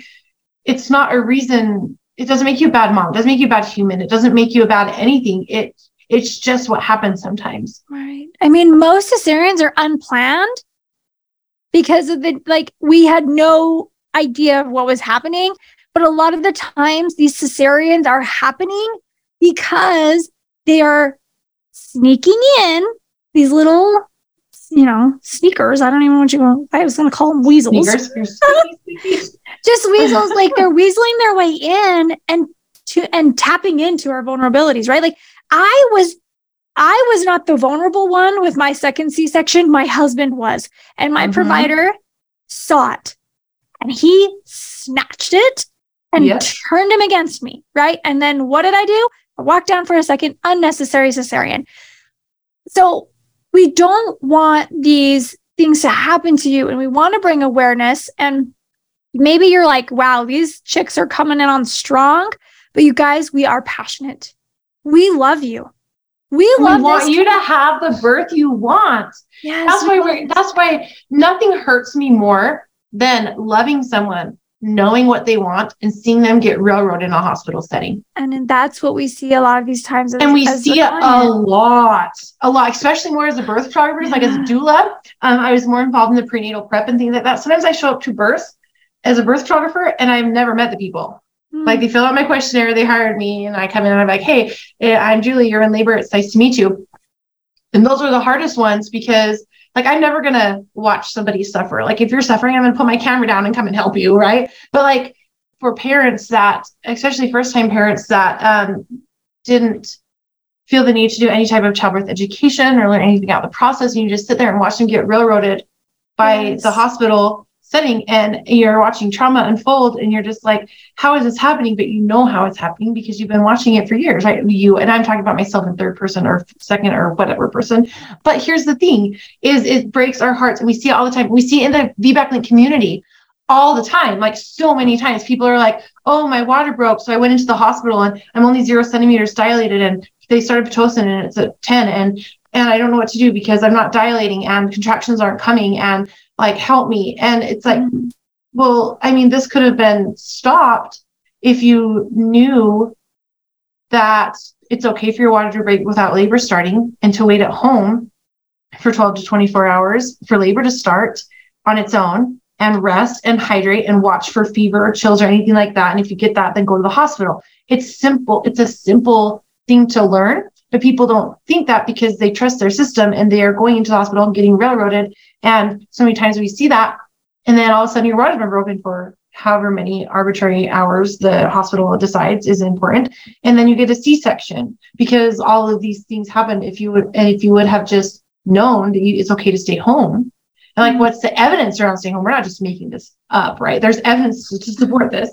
Speaker 1: it's not a reason it doesn't make you a bad mom, it doesn't make you a bad human, it doesn't make you a bad anything. It it's just what happens sometimes.
Speaker 2: Right. I mean, most cesareans are unplanned because of the like we had no idea of what was happening. But a lot of the times these cesareans are happening because they are sneaking in these little you know, sneakers. I don't even want you want. I was going to call them weasels. Just weasels, like they're weaseling their way in and to and tapping into our vulnerabilities, right? Like I was, I was not the vulnerable one with my second C-section. My husband was, and my mm-hmm. provider saw it, and he snatched it and turned him against me, right? And then what did I do? I walked down for a second, unnecessary cesarean. So we don't want these things to happen to you and we want to bring awareness and maybe you're like wow these chicks are coming in on strong but you guys we are passionate we love you we, love
Speaker 1: we want you to have the birth you want yes, that's why we're that's why nothing hurts me more than loving someone knowing what they want and seeing them get railroaded in a hospital setting.
Speaker 2: And that's what we see a lot of these times.
Speaker 1: As, and we see it a lot, a lot, especially more as a birth photographer, yeah. like as a doula. Um, I was more involved in the prenatal prep and things like that. Sometimes I show up to birth as a birth photographer and I've never met the people. Like they fill out my questionnaire, they hired me, and I come in and I'm like, hey, eh, I'm Julie, you're in labor. It's nice to meet you. And those are the hardest ones because like I'm never gonna watch somebody suffer. Like if you're suffering, I'm gonna put my camera down and come and help you, right? But like for parents that, especially first time parents that um, didn't feel the need to do any type of childbirth education or learn anything out the process, and you just sit there and watch them get railroaded by yes. the hospital setting and you're watching trauma unfold and you're just like how is this happening? But you know how it's happening because you've been watching it for years right? You and i'm talking about myself in third person or second or whatever person. But here's the thing is it breaks our hearts and we see it all the time. We see in the VBAC Link community all the time. Like so many times people are like oh my water broke. So i went into the hospital and i'm only zero centimeters dilated and they started pitocin and it's at 10 and and i don't know what to do because i'm not dilating and contractions aren't coming and like help me. And it's like mm-hmm. well i mean this could have been stopped if you knew that it's okay for your water to break without labor starting and to wait at home for 12 to 24 hours for labor to start on its own and rest and hydrate and watch for fever or chills or anything like that. And if you get that then go to the hospital. It's simple. It's a simple thing to learn but people don't think that because they trust their system and they are going into the hospital and getting railroaded. And so many times we see that. And then all of a sudden your water's been broken for however many arbitrary hours the hospital decides is important. And then you get a C-section because all of these things happen if you would, if you would have just known that you, it's okay to stay home. And like, what's the evidence around staying home? We're not just making this up, right? There's evidence to support this,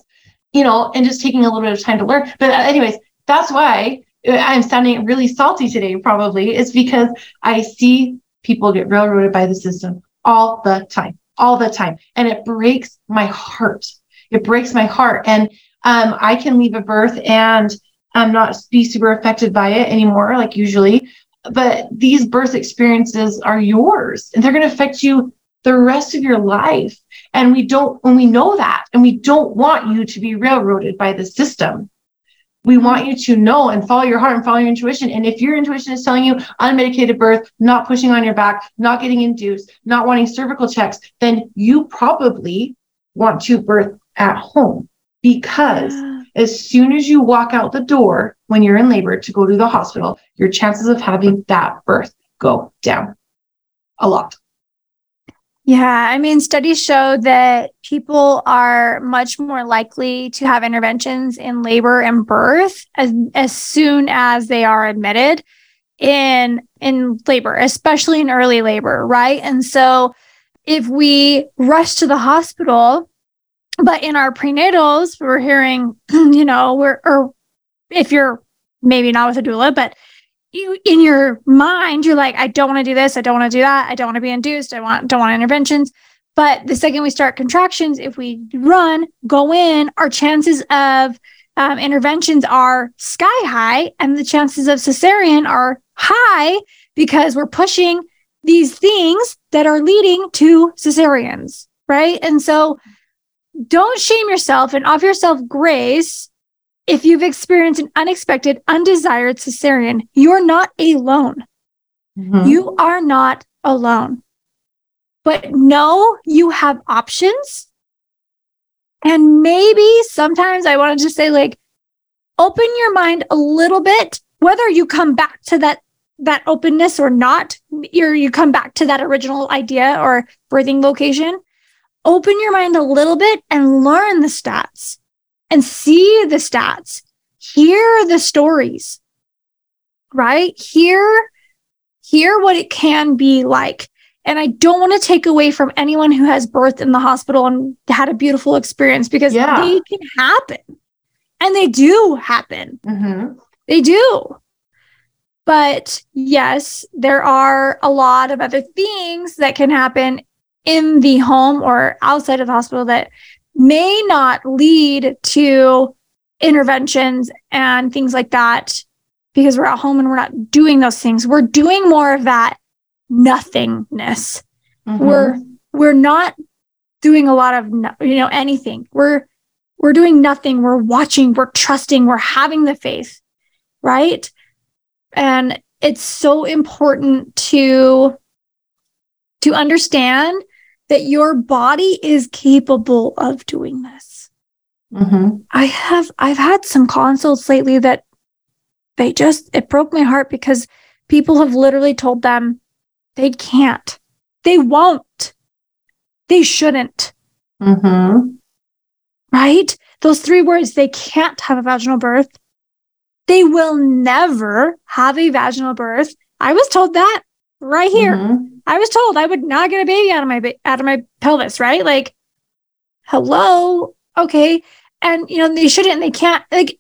Speaker 1: you know, and just taking a little bit of time to learn. But anyways, that's why I'm sounding really salty today, probably, is because I see people get railroaded by the system all the time, all the time. And it breaks my heart. It breaks my heart. And um, I can leave a birth and um, not be super affected by it anymore, like usually. But these birth experiences are yours and they're going to affect you the rest of your life. And we don't, when we know that, and we don't want you to be railroaded by the system. We mm-hmm. want you to know and follow your heart and follow your intuition. And if your intuition is telling you unmedicated birth, not pushing on your back, not getting induced, not wanting cervical checks, then you probably want to birth at home because as soon as you walk out the door when you're in labor to go to the hospital, your chances of having that birth go down a lot.
Speaker 2: Yeah, I mean, studies show that people are much more likely to have interventions in labor and birth as, as soon as they are admitted in in labor, especially in early labor, right? And so if we rush to the hospital, but in our prenatals, we're hearing, you know, we're or if you're maybe not with a doula, but you in your mind, you're like, I don't want to do this, I don't want to do that, I don't want to be induced, I want don't want interventions. But the second we start contractions, if we run, go in, our chances of um, interventions are sky high, and the chances of cesarean are high because we're pushing these things that are leading to cesareans, right? And so don't shame yourself and offer yourself grace if you've experienced an unexpected, undesired cesarean. You're not alone. Mm-hmm. You are not alone. But know you have options. And maybe sometimes I want to just say, like, open your mind a little bit, whether you come back to that that openness or not, or you come back to that original idea or birthing location, open your mind a little bit and learn the stats and see the stats, hear the stories, right? Hear, hear what it can be like. And I don't want to take away from anyone who has birthed in the hospital and had a beautiful experience because yeah. they can happen and they do happen. Mm-hmm. They do. But yes, there are a lot of other things that can happen in the home or outside of the hospital that may not lead to interventions and things like that because we're at home and we're not doing those things. We're doing more of that nothingness. Mm-hmm. We're we're not doing a lot of you know anything. We're we're doing nothing. We're watching, we're trusting, we're having the faith, right? And it's so important to to understand that your body is capable of doing this. Mm-hmm. I have I've had some consults lately that they just it broke my heart because people have literally told them they can't, they won't, they shouldn't. Mm-hmm. Right? Those three words they can't have a vaginal birth. They will never have a vaginal birth. I was told that right here. Mm-hmm. I was told I would not get a baby out of my out of my pelvis, right? Like, hello, okay, and you know they shouldn't, they can't. Like,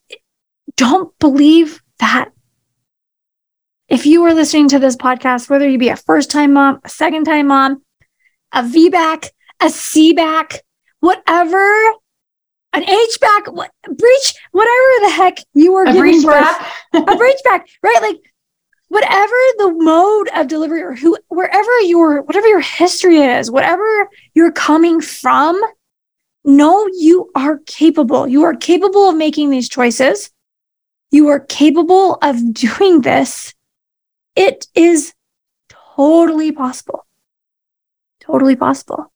Speaker 2: don't believe that. If you were listening to this podcast, whether you be a first time mom, a second time mom, a VBAC, a CBAC, whatever, an HBAC, what breech, whatever the heck you were
Speaker 1: a
Speaker 2: giving
Speaker 1: birth,
Speaker 2: a breech back, right? Like whatever the mode of delivery or who wherever your whatever your history is whatever you're coming from know you are capable. You are capable of making these choices. You are capable of doing this. It is totally possible. Totally possible.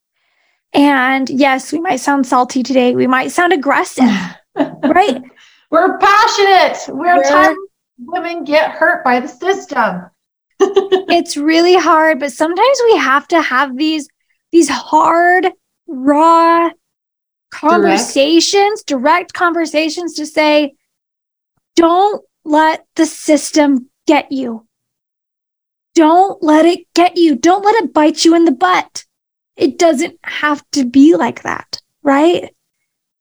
Speaker 2: And yes we might sound salty today. We might sound aggressive right?
Speaker 1: We're passionate. We're, we're women get hurt by the system.
Speaker 2: it's really hard, but sometimes we have to have these these hard, raw conversations, direct, direct conversations to say, don't let the system get you. Don't let it get you. Don't let it bite you in the butt. It doesn't have to be like that, right?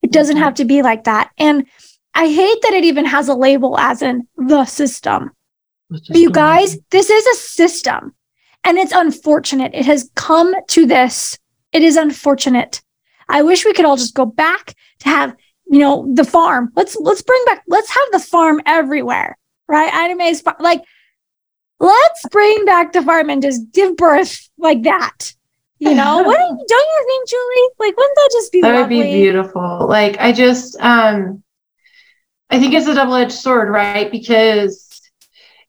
Speaker 2: It doesn't mm-hmm. have to be like that. And I hate that it even has a label as in the system. you guys, this is a system. And it's unfortunate. It has come to this. It is unfortunate. I wish we could all just go back to have, you know, the farm. Let's let's bring back, let's have the farm everywhere. Right? Ina May's like let's bring back the farm and just give birth like that. You know, what don't you think, Julie? Like, wouldn't that just be
Speaker 1: that lovely? would be beautiful? Like, I just um I think it's a double edged sword, right? Because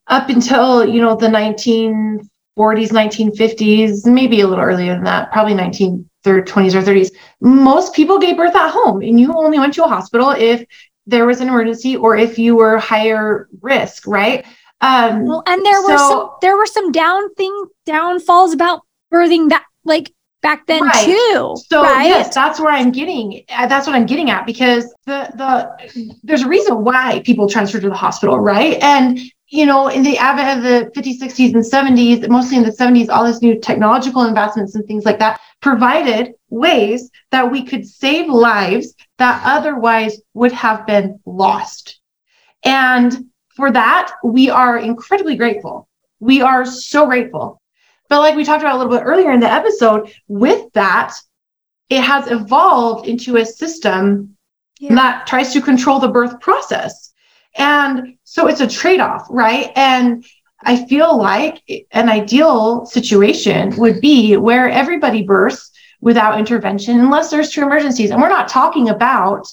Speaker 1: up until, you know, the 1940s, 1950s, maybe a little earlier than that, probably 1920s or 30s, most people gave birth at home and you only went to a hospital if there was an emergency or if you were higher risk, right?
Speaker 2: Um, well, and there so, were some there were some down thing downfalls about birthing that like back then right. too.
Speaker 1: So right? yes, that's where I'm getting. Uh, that's what I'm getting at because the the there's a reason why people transfer to the hospital, right? And you know, in the advent of the 50s, 60s, and 70s, mostly in the 70s, all this new technological investments and things like that provided ways that we could save lives that otherwise would have been lost. And for that, we are incredibly grateful. We are so grateful. But like we talked about a little bit earlier in the episode, with that, it has evolved into a system yeah. that tries to control the birth process. And so it's a trade off, right? And I feel like an ideal situation would be where everybody births without intervention, unless there's true emergencies. And we're not talking about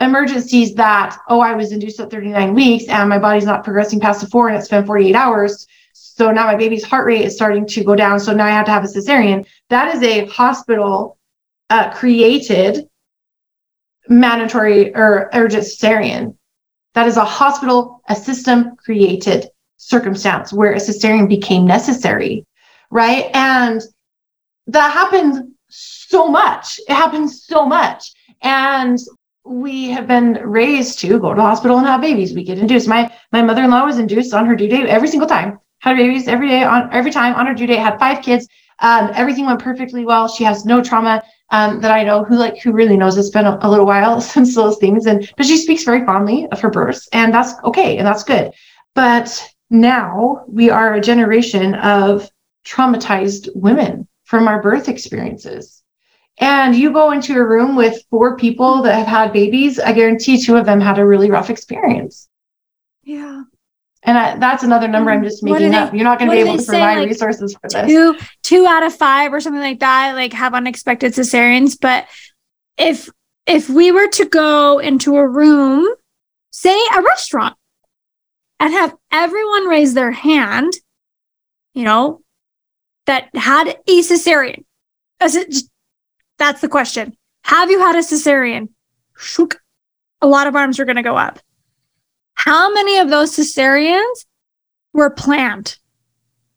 Speaker 1: emergencies that, oh, I was induced at 39 weeks and my body's not progressing past the four and it's been 48 hours. So now my baby's heart rate is starting to go down. So now I have to have a cesarean. That is a hospital uh, created mandatory or urgent cesarean. That is a hospital, a system created circumstance where a cesarean became necessary, right? And that happens so much. It happens so much. And we have been raised to go to the hospital and have babies. We get induced. My my mother-in-law was induced on her due date every single time. Had babies every day on every time on her due date. Had five kids. Um, everything went perfectly well. She has no trauma um, that I know. Who like who really knows? It's been a, a little while since those things, and but she speaks very fondly of her births, and that's okay and that's good. But now we are a generation of traumatized women from our birth experiences and you go into a room with four people that have had babies, I guarantee two of them had a really rough experience.
Speaker 2: Yeah.
Speaker 1: And I, that's another number I'm just making up. You're not going to be able to provide like resources for this.
Speaker 2: Two, two out of five or something like that, like have unexpected cesareans. But if if we were to go into a room, say a restaurant, and have everyone raise their hand, you know, that had a cesarean, as it just that's the question. Have you had a cesarean? Shook. A lot of arms are going to go up. How many of those cesareans were planned?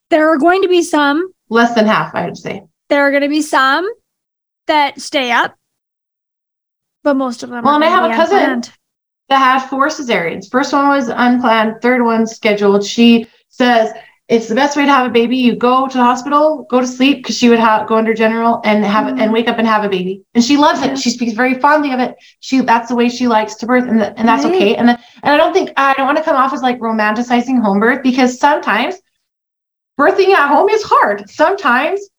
Speaker 2: There are going to be some.
Speaker 1: Less than half, I would say.
Speaker 2: There are going to be some that stay up, but most of them.
Speaker 1: Well, and I have a cousin unplanned. that had four cesareans. First one was unplanned. Third one scheduled. She says it's the best way to have a baby. You go to the hospital, go to sleep because she would have go under general and have mm-hmm. and wake up and have a baby. And she loves it. She speaks very fondly of it. She that's the way she likes to birth, and the, and that's right. okay. And the, and I don't think I don't want to come off as like romanticizing home birth because sometimes birthing at home is hard. Sometimes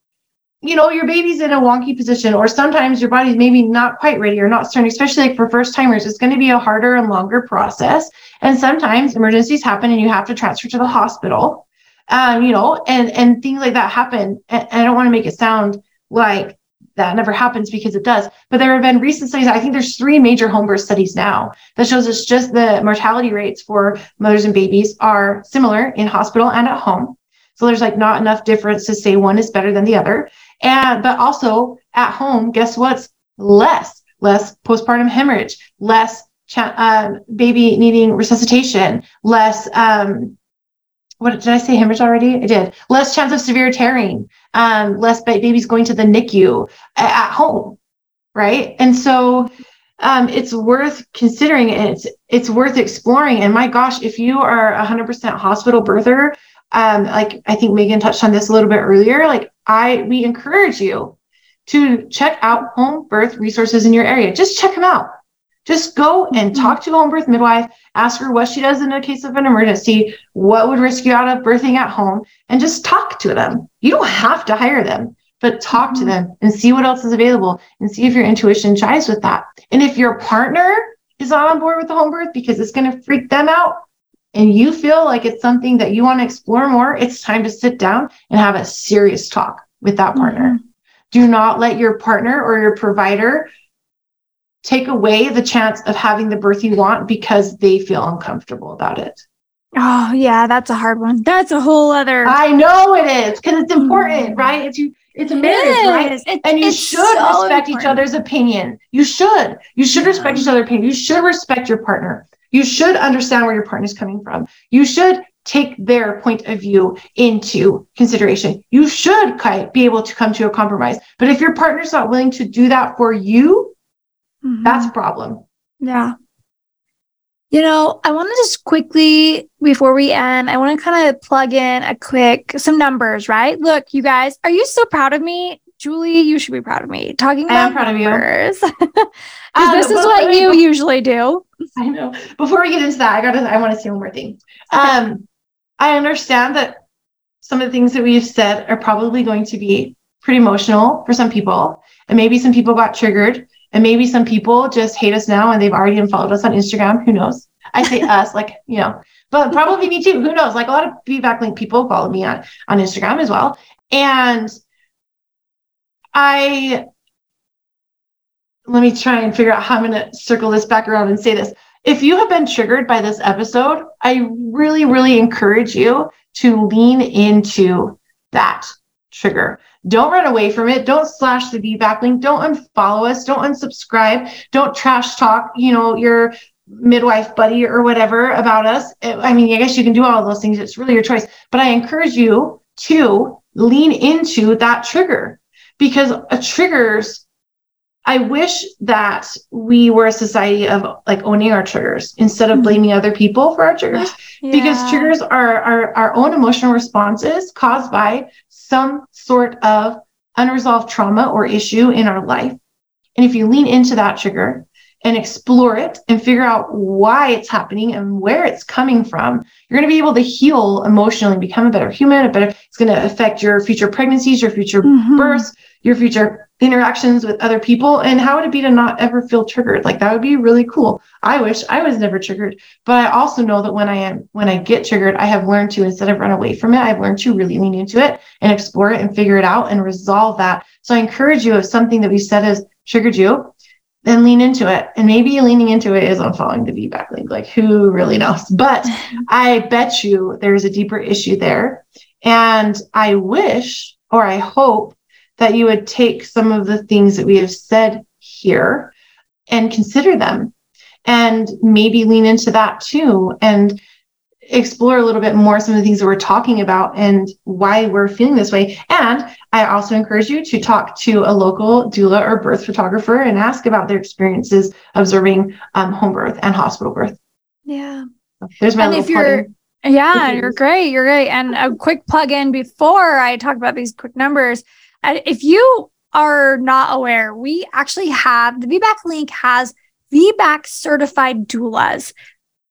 Speaker 1: you know your baby's in a wonky position or sometimes your body's maybe not quite ready or not certain especially like for first timers it's going to be a harder and longer process and sometimes emergencies happen and you have to transfer to the hospital um, you know, and and things like that happen. And, I don't want to make it sound like that never happens because it does. But there have been recent studies. I think there's three major home birth studies now that shows us just the mortality rates for mothers and babies are similar in hospital and at home. So there's like not enough difference to say one is better than the other. And but also at home, guess what's less less postpartum hemorrhage, less um, baby needing resuscitation, less um, what did I say hemorrhage already? I did. Less chance of severe tearing, um, less babies going to the NICU at home, right? And so um, it's worth considering. It's it's worth exploring. And my gosh, if you are a hundred percent hospital birther, um, like I think Meagan touched on this a little bit earlier, like I we encourage you to check out home birth resources in your area. Just check them out. Just go and mm-hmm. talk to a home birth midwife, ask her what she does in a case of an emergency, what would risk you out of birthing at home, and just talk to them. You don't have to hire them, but talk to mm-hmm. them and see what else is available and see if your intuition jives with that. And if your partner is not on board with the home birth because it's going to freak them out, and you feel like it's something that you want to explore more, it's time to sit down and have a serious talk with that partner. Mm-hmm. Do not let your partner or your provider take away the chance of having the birth you want because they feel uncomfortable about it.
Speaker 2: Oh yeah, that's a hard one. That's a whole other.
Speaker 1: I know it is because it's important, mm-hmm. right? It's you. It's a marriage, right?
Speaker 2: It-
Speaker 1: and you should
Speaker 2: so
Speaker 1: respect each other's opinion. You should. You should
Speaker 2: Yeah.
Speaker 1: respect each other's opinion. You should respect your partner. You should understand where your partner's coming from. You should take their point of view into consideration. You should be able to come to a compromise. But if your partner's not willing to do that for you,
Speaker 2: Mhm.
Speaker 1: that's a problem.
Speaker 2: Yeah. You know, I want to just quickly, before we end, I want to kind of plug in a quick, some numbers, right? Look, you guys, are you so proud of me? Julie, you should be proud of me. Talking
Speaker 1: I
Speaker 2: about
Speaker 1: am proud of you.
Speaker 2: numbers. 'Cause
Speaker 1: Um,
Speaker 2: this is
Speaker 1: but-
Speaker 2: what
Speaker 1: but-
Speaker 2: you usually do.
Speaker 1: I know. Before we get into that, I gotta I want to say one more thing. Um, I understand that some of the things that we've said are probably going to be pretty emotional for some people. And maybe some people got triggered. And maybe some people just hate us now and they've already unfollowed us on Instagram. Who knows? I say us, like, you know, but probably me too. Who knows? Like a lot of VBAC Link people follow me on, on Instagram as well. And I let me try and figure out how I'm going to circle this back around and say this. If you have been triggered by this episode, I really, really encourage you to lean into that trigger. Don't run away from it. Don't slash the VBAC Link. Don't unfollow us. Don't unsubscribe. Don't trash talk, you know, your midwife buddy or whatever about us. I mean, I guess you can do all those things. It's really your choice. But I encourage you to lean into that trigger because a triggers I wish that we were a society of like owning our triggers instead of
Speaker 2: Mhm.
Speaker 1: blaming other people for our triggers because triggers are, are our own emotional responses caused by some sort of unresolved trauma or issue in our life. And if you lean into that trigger and explore it and figure out why it's happening and where it's coming from, you're going to be able to heal emotionally become a better human. A better, it's going to affect your future pregnancies, your future
Speaker 2: Mhm.
Speaker 1: births, your future interactions with other people. And how would it be to not ever feel triggered? Like that would be really cool. I wish I was never triggered, but I also know that when I am, when I get triggered, I have learned to, instead of run away from it, I've learned to really lean into it and explore it and figure it out and resolve that. So I encourage you if something that we said has triggered you, then lean into it. And maybe leaning into it is unfollowing the VBAC Link. Like who really knows? But I bet you there's a deeper issue there. And I wish or I hope that you would take some of the things that we have said here and consider them and maybe lean into that too and explore a little bit more some of the things that we're talking about and why we're feeling this way. And I also encourage you to talk to a local doula or birth photographer and ask about their experiences observing um, home birth and hospital birth.
Speaker 2: Yeah.
Speaker 1: There's my
Speaker 2: And
Speaker 1: little
Speaker 2: if you're-
Speaker 1: plug-in.
Speaker 2: Yeah, you're great. You're great. And a quick plug in before I talk about these quick numbers. If you are not aware, we actually have the VBAC link has VBAC certified doulas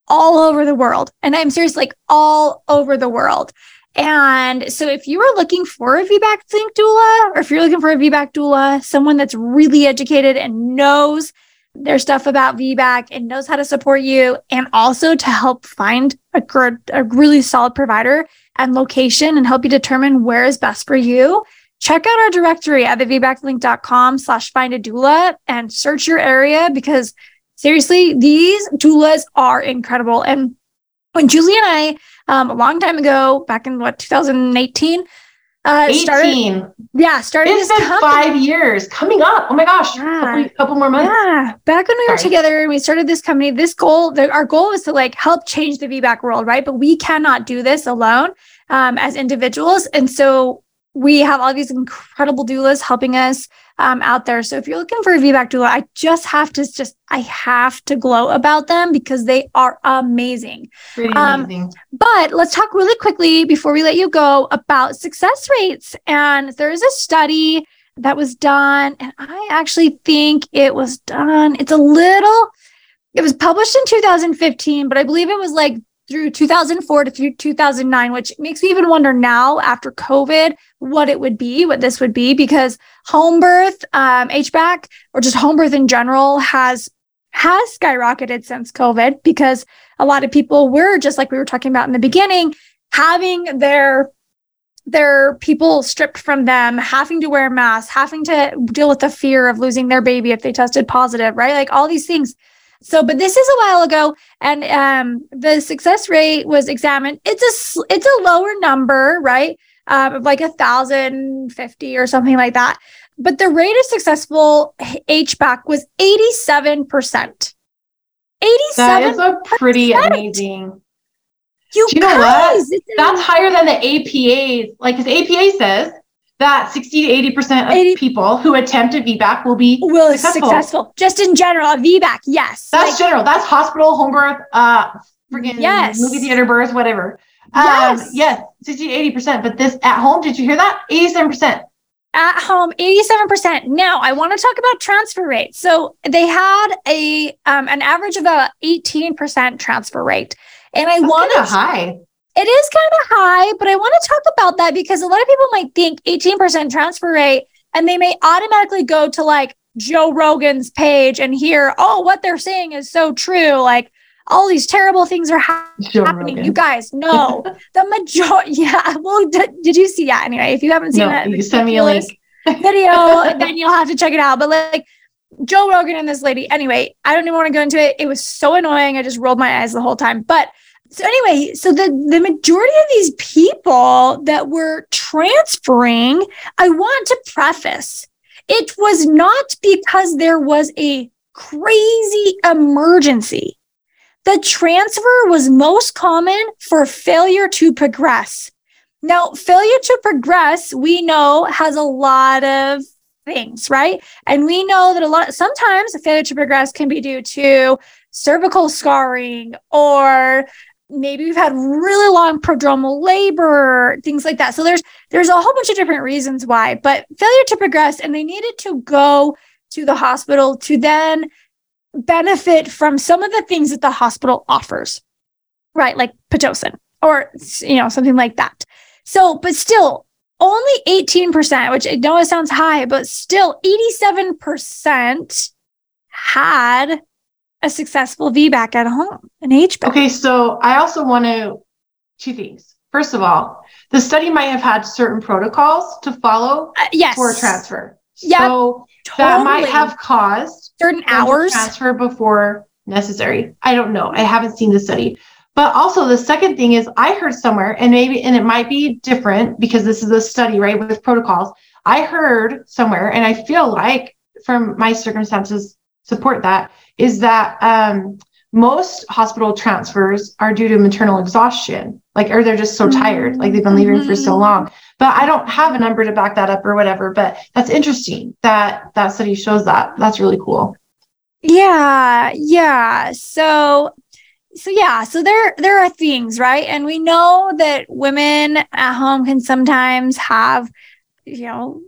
Speaker 2: all over the world. And I'm serious, like all over the world. And so if you are looking for a VBAC link doula, or if you're looking for a VBAC doula, someone that's really educated and knows their stuff about VBAC and knows how to support you and also to help find a good, a really solid provider and location and help you determine where is best for you. Check out our directory at thevbaclink.com slash find a doula and search your area because seriously, these doulas are incredible. And when Julie and I, um, a long time ago, back in what, 2018, uh, started, yeah, started
Speaker 1: It's
Speaker 2: this
Speaker 1: been
Speaker 2: company.
Speaker 1: five years coming up. Oh my gosh.
Speaker 2: Yeah.
Speaker 1: Couple, couple more months.
Speaker 2: Yeah, back when we were together and we started this company, this goal, the, our goal was to like help change the VBAC world, right? But we cannot do this alone um, as individuals, and so we have all these incredible doulas helping us um, out there. So if you're looking for a VBAC doula, I just have to just I have to glow about them because they are amazing.
Speaker 1: Pretty
Speaker 2: Um,
Speaker 1: amazing.
Speaker 2: But let's talk really quickly before we let you go about success rates. And there is a study that was done, and I actually think it was done. It's a little, it was published in 2015, but I believe it was like through 2004 to through 2009, which makes me even wonder now after COVID what it would be, what this would be, because home birth, um, HBAC, or just home birth in general has has skyrocketed since COVID because a lot of people were just like we were talking about in the beginning, having their their people stripped from them, having to wear masks, having to deal with the fear of losing their baby if they tested positive, right? Like all these things. So, but this is a while ago, and um, the success rate was examined. It's a it's a lower number, right? um, like a thousand fifty or something like that. But the rate of successful HBAC was 87%. 87
Speaker 1: That is a pretty amazing.
Speaker 2: You,
Speaker 1: you know what? That's higher than the APAs. Like, because APA says that 60 to 80 percent of
Speaker 2: 80
Speaker 1: people who attempt a VBAC will be
Speaker 2: will
Speaker 1: successful.
Speaker 2: successful. Just in general, a VBAC, yes.
Speaker 1: That's
Speaker 2: Like,
Speaker 1: general. That's hospital, home birth, uh, freaking
Speaker 2: Yes.
Speaker 1: movie theater birth, whatever. Um,
Speaker 2: Yes.
Speaker 1: yes, 60 to 80 percent. But this at home, did you hear that? 87 percent.
Speaker 2: at home 87% now i want to talk about transfer rate so they had a um, an average of about 18% transfer rate and i want to
Speaker 1: high.
Speaker 2: It is kind of high but i want to talk about that because a lot of people might think 18% transfer rate and they may automatically go to like joe rogan's page and hear oh what they're saying is so true like all these terrible things are happening happening.
Speaker 1: Rogan.
Speaker 2: You guys know the majority. Yeah. Well, did, did you see? that Anyway, if you haven't seen
Speaker 1: No,
Speaker 2: that
Speaker 1: you send me a link.
Speaker 2: video, then you'll have to check it out. But like Joe Rogan and this lady. Anyway, I don't even want to go into it. It was so annoying. I just rolled my eyes the whole time. But so anyway, so the the majority of these people that were transferring, I want to preface, it was not because there was a crazy emergency. The transfer was most common for failure to progress. Now, failure to progress, we know has a lot of things, right? And we know that a lot, sometimes failure to progress can be due to cervical scarring or maybe we've had really long prodromal labor, things like that. So there's there's a whole bunch of different reasons why, but failure to progress and they needed to go to the hospital to then benefit from some of the things that the hospital offers. Right? Like pitocin or you know, something like that. So, but still, only 18%, which I know it sounds high, but still 87% had a successful VBAC at home, an HBAC.
Speaker 1: Okay, so I also want to two things. First of all, the study might have had certain protocols to follow
Speaker 2: Uh, yes.
Speaker 1: for transfer.
Speaker 2: Yep,
Speaker 1: So that might have caused
Speaker 2: certain hours.
Speaker 1: transfer before necessary. I don't know. I haven't seen the study. But also the second thing is I heard somewhere, and maybe and it might be different because this is a study, right, with protocols. I heard somewhere, and I feel like from my circumstances support that, is that um most hospital transfers are due to maternal exhaustion, like, or they're just so tired, like they've been leaving for so
Speaker 2: Mhm.
Speaker 1: long. But I don't have a number to back that up or whatever. But that's interesting that that study shows that. That's really cool.
Speaker 2: Yeah, yeah. So so yeah, so there there are things, right? And we know that women at home can sometimes have, you know,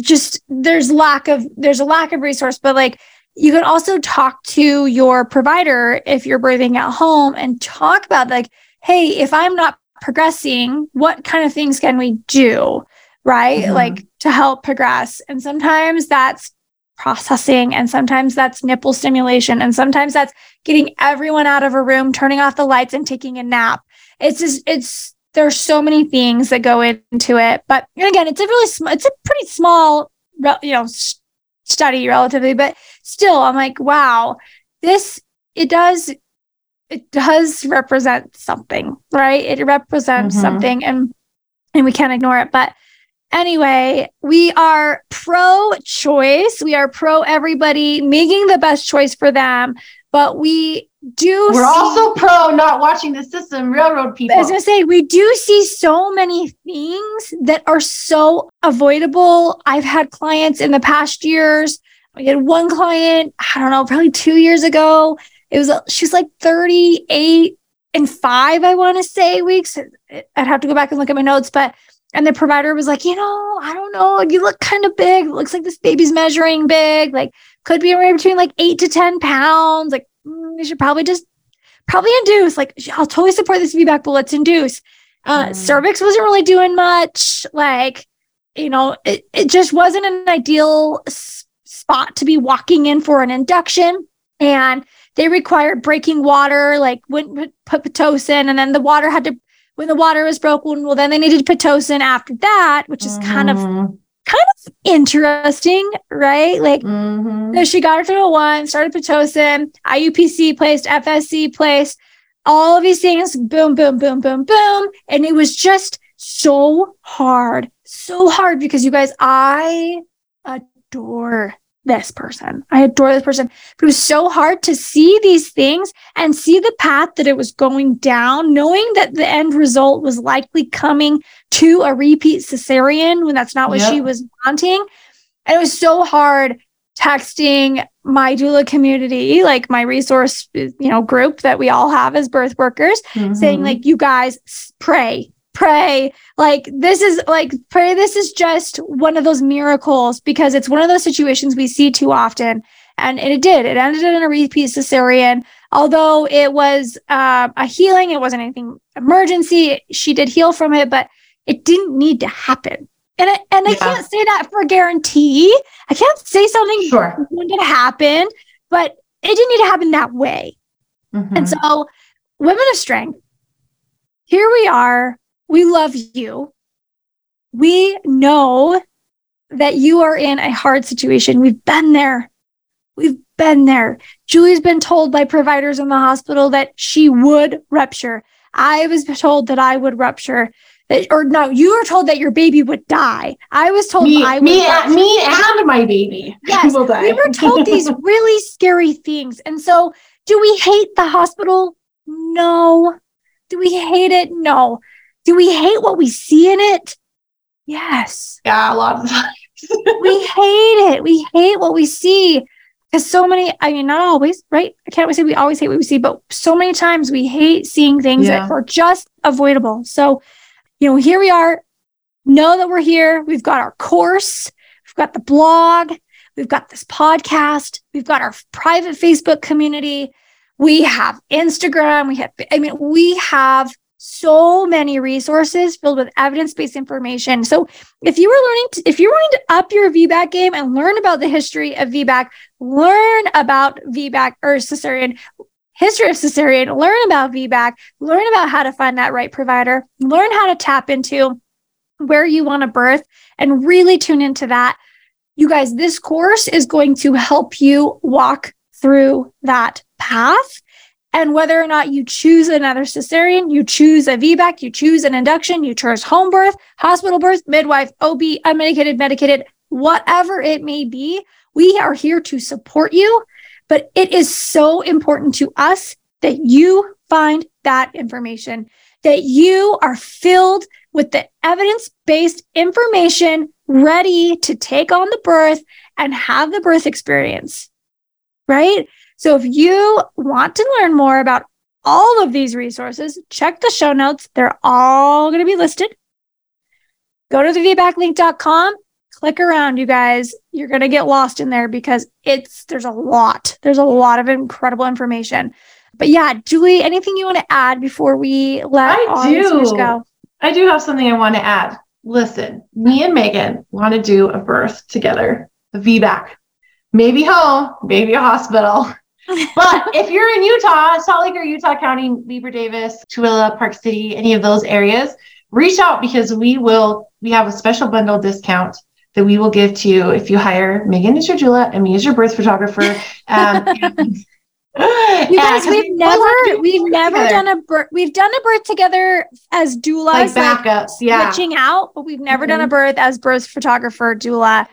Speaker 2: just there's lack of there's a lack of resource, but like you can also talk to your provider if you're birthing at home and talk about like, hey, if I'm not progressing, what kind of things can we do? Right?
Speaker 1: Mhm.
Speaker 2: Like to help progress. And sometimes that's processing and sometimes that's nipple stimulation and sometimes that's getting everyone out of a room turning off the lights and taking a nap it's just it's there's so many things that go into it but again it's a really small it's a pretty small you know study relatively but still i'm like wow this it does it does represent something right it represents
Speaker 1: Mhm.
Speaker 2: something and and we can't ignore it but Anyway, we are pro choice. We are pro everybody making the best choice for them. But we do
Speaker 1: We're
Speaker 2: see-
Speaker 1: also pro not watching the system railroad people.
Speaker 2: as I was say we do see so many things that are so avoidable. I've had clients in the past years. I had one client, I don't know, probably two years ago. It was uh, she's like 38 and five, I want to say weeks. I'd have to go back and look at my notes, but and the provider was like, you know, I don't know, you look kind of big. It looks like this baby's measuring big, like could be anywhere between like eight to 10 pounds. Like, mm, you should probably just probably induce. Like, I'll totally support this VBAC, but let's induce. Uh,
Speaker 1: Mm.
Speaker 2: Cervix wasn't really doing much. Like, you know, it, it just wasn't an ideal s- spot to be walking in for an induction. And they required breaking water, like wouldn't put Pitocin, and then the water had to, when the water was broken, well, then they needed Pitocin after that, which is kind of
Speaker 1: Mhm.
Speaker 2: interesting, right? Like,
Speaker 1: Mhm.
Speaker 2: so she got her to a one, started Pitocin, IUPC placed, FSE placed, all of these things, boom, boom, boom, boom, boom. And it was just so hard, so hard because you guys, I adore this person. I adore this person. But it was so hard to see these things and see the path that it was going down, knowing that the end result was likely coming to a repeat cesarean when that's not what yep. she was wanting. And it was so hard texting my doula community, like my resource, you know, group that we all have as birth workers, mm-hmm. saying like, you guys pray, pray. Like this is like pray this is just one of those miracles because it's one of those situations we see too often. And it did. It ended in a repeat cesarean. Although it was uh, a healing it wasn't anything emergency she did heal from it but it didn't need to happen. And I, and yeah. I can't say that for guarantee. I can't say something sure. going to happen but it didn't need to happen that way. Mm-hmm. and so women of strength here we are we love you. We know that you are in a hard situation. We've been there. We've been there. Julie's been told by providers in the hospital that she would rupture. I was told that I would rupture. That, or no, you were told that your baby would die. I was told
Speaker 1: me,
Speaker 2: I
Speaker 1: would me, me and my baby
Speaker 2: yes, die. we were told these really scary things. And so, do we hate the hospital? No. Do we hate it? No. Do we hate what we see in it? Yes.
Speaker 1: Yeah, a lot of times.
Speaker 2: we hate it. We hate what we see. Because so many, I mean, not always, right? I can't say we always hate what we see, but so many times we hate seeing things yeah. that are just avoidable. So, you know, here we are. Know that we're here. We've got our course, we've got the blog, we've got this podcast, we've got our private Facebook community, we have Instagram, we have, I mean, we have so many resources filled with evidence-based information. So if you were learning, to, if you're wanting to up your VBAC game and learn about the history of VBAC, learn about VBAC or cesarean, history of cesarean, learn about VBAC, learn about how to find that right provider, learn how to tap into where you want to birth and really tune into that. You guys, this course is going to help you walk through that path and whether or not you choose another cesarean, you choose a VBAC, you choose an induction, you choose home birth, hospital birth, midwife, OB, unmedicated, medicated, whatever it may be, we are here to support you. But it is so important to us that you find that information, that you are filled with the evidence based information ready to take on the birth and have the birth experience, right? So if you want to learn more about all of these resources, check the show notes. They're all going to be listed. Go to thevbaclink.com, click around, you guys. You're going to get lost in there because it's there's a lot. There's a lot of incredible information. But yeah, Julie, anything you want to add before we let I do. go?
Speaker 1: I do have something I want to add. Listen, me and Meagan want to do a birth together, a VBAC, maybe home, maybe a hospital but if you're in Utah, Salt Lake or Utah County, Weber Davis, Tooele, Park City, any of those areas, reach out because we will, we have a special bundle discount that we will give to you if you hire Meagan as your doula and me as your birth photographer. Um,
Speaker 2: you guys, we've we never, we've never together. done a birth. We've done a birth together as doulas,
Speaker 1: like backups, like yeah,
Speaker 2: switching out, but we've never mm-hmm. done a birth as birth photographer doula.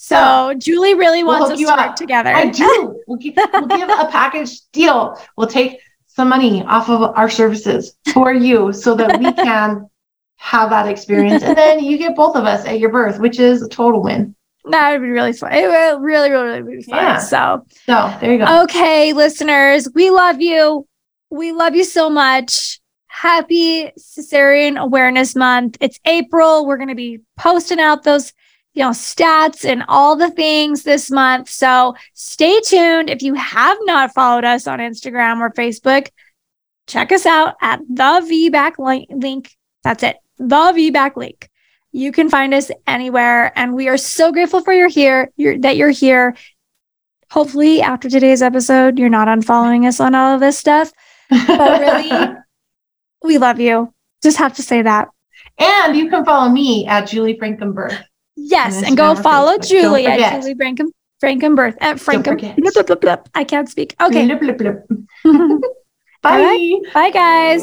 Speaker 2: So Julie really wants we'll us to work together.
Speaker 1: I do. We'll give, we'll give a package deal. We'll take some money off of our services for you so that we can have that experience. And then you get both of us at your birth, which is a total win.
Speaker 2: That would be really fun. It would really, really, really be fun. Yeah. So,
Speaker 1: so there you go.
Speaker 2: Okay, listeners, we love you. We love you so much. Happy Cesarean Awareness Month. It's April. We're going to be posting out those you know, stats and all the things this month. So stay tuned. If you have not followed us on Instagram or Facebook, check us out at the VBAC link. That's it. The VBAC link. You can find us anywhere. And we are so grateful for your here, you're, that you're here. Hopefully, after today's episode, you're not unfollowing us on all of this stuff. But really, we love you. Just have to say that.
Speaker 1: And you can follow me at Julie Frankenberg.
Speaker 2: Yes, and go follow Julie at Julie Franken Frankenberth at Franken. I can't speak. Okay.
Speaker 1: Bye.
Speaker 2: Bye, guys.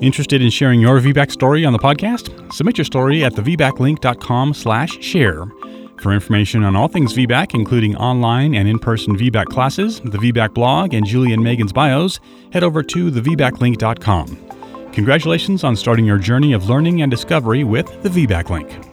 Speaker 3: Interested in sharing your VBAC story on the podcast? Submit your story at thevbaclink.com slash share. For information on all things VBAC, including online and in-person VBAC classes, the VBAC blog, and Julie and Meagan's bios, head over to thevbaclink.com. Congratulations on starting your journey of learning and discovery with the VBAC Link.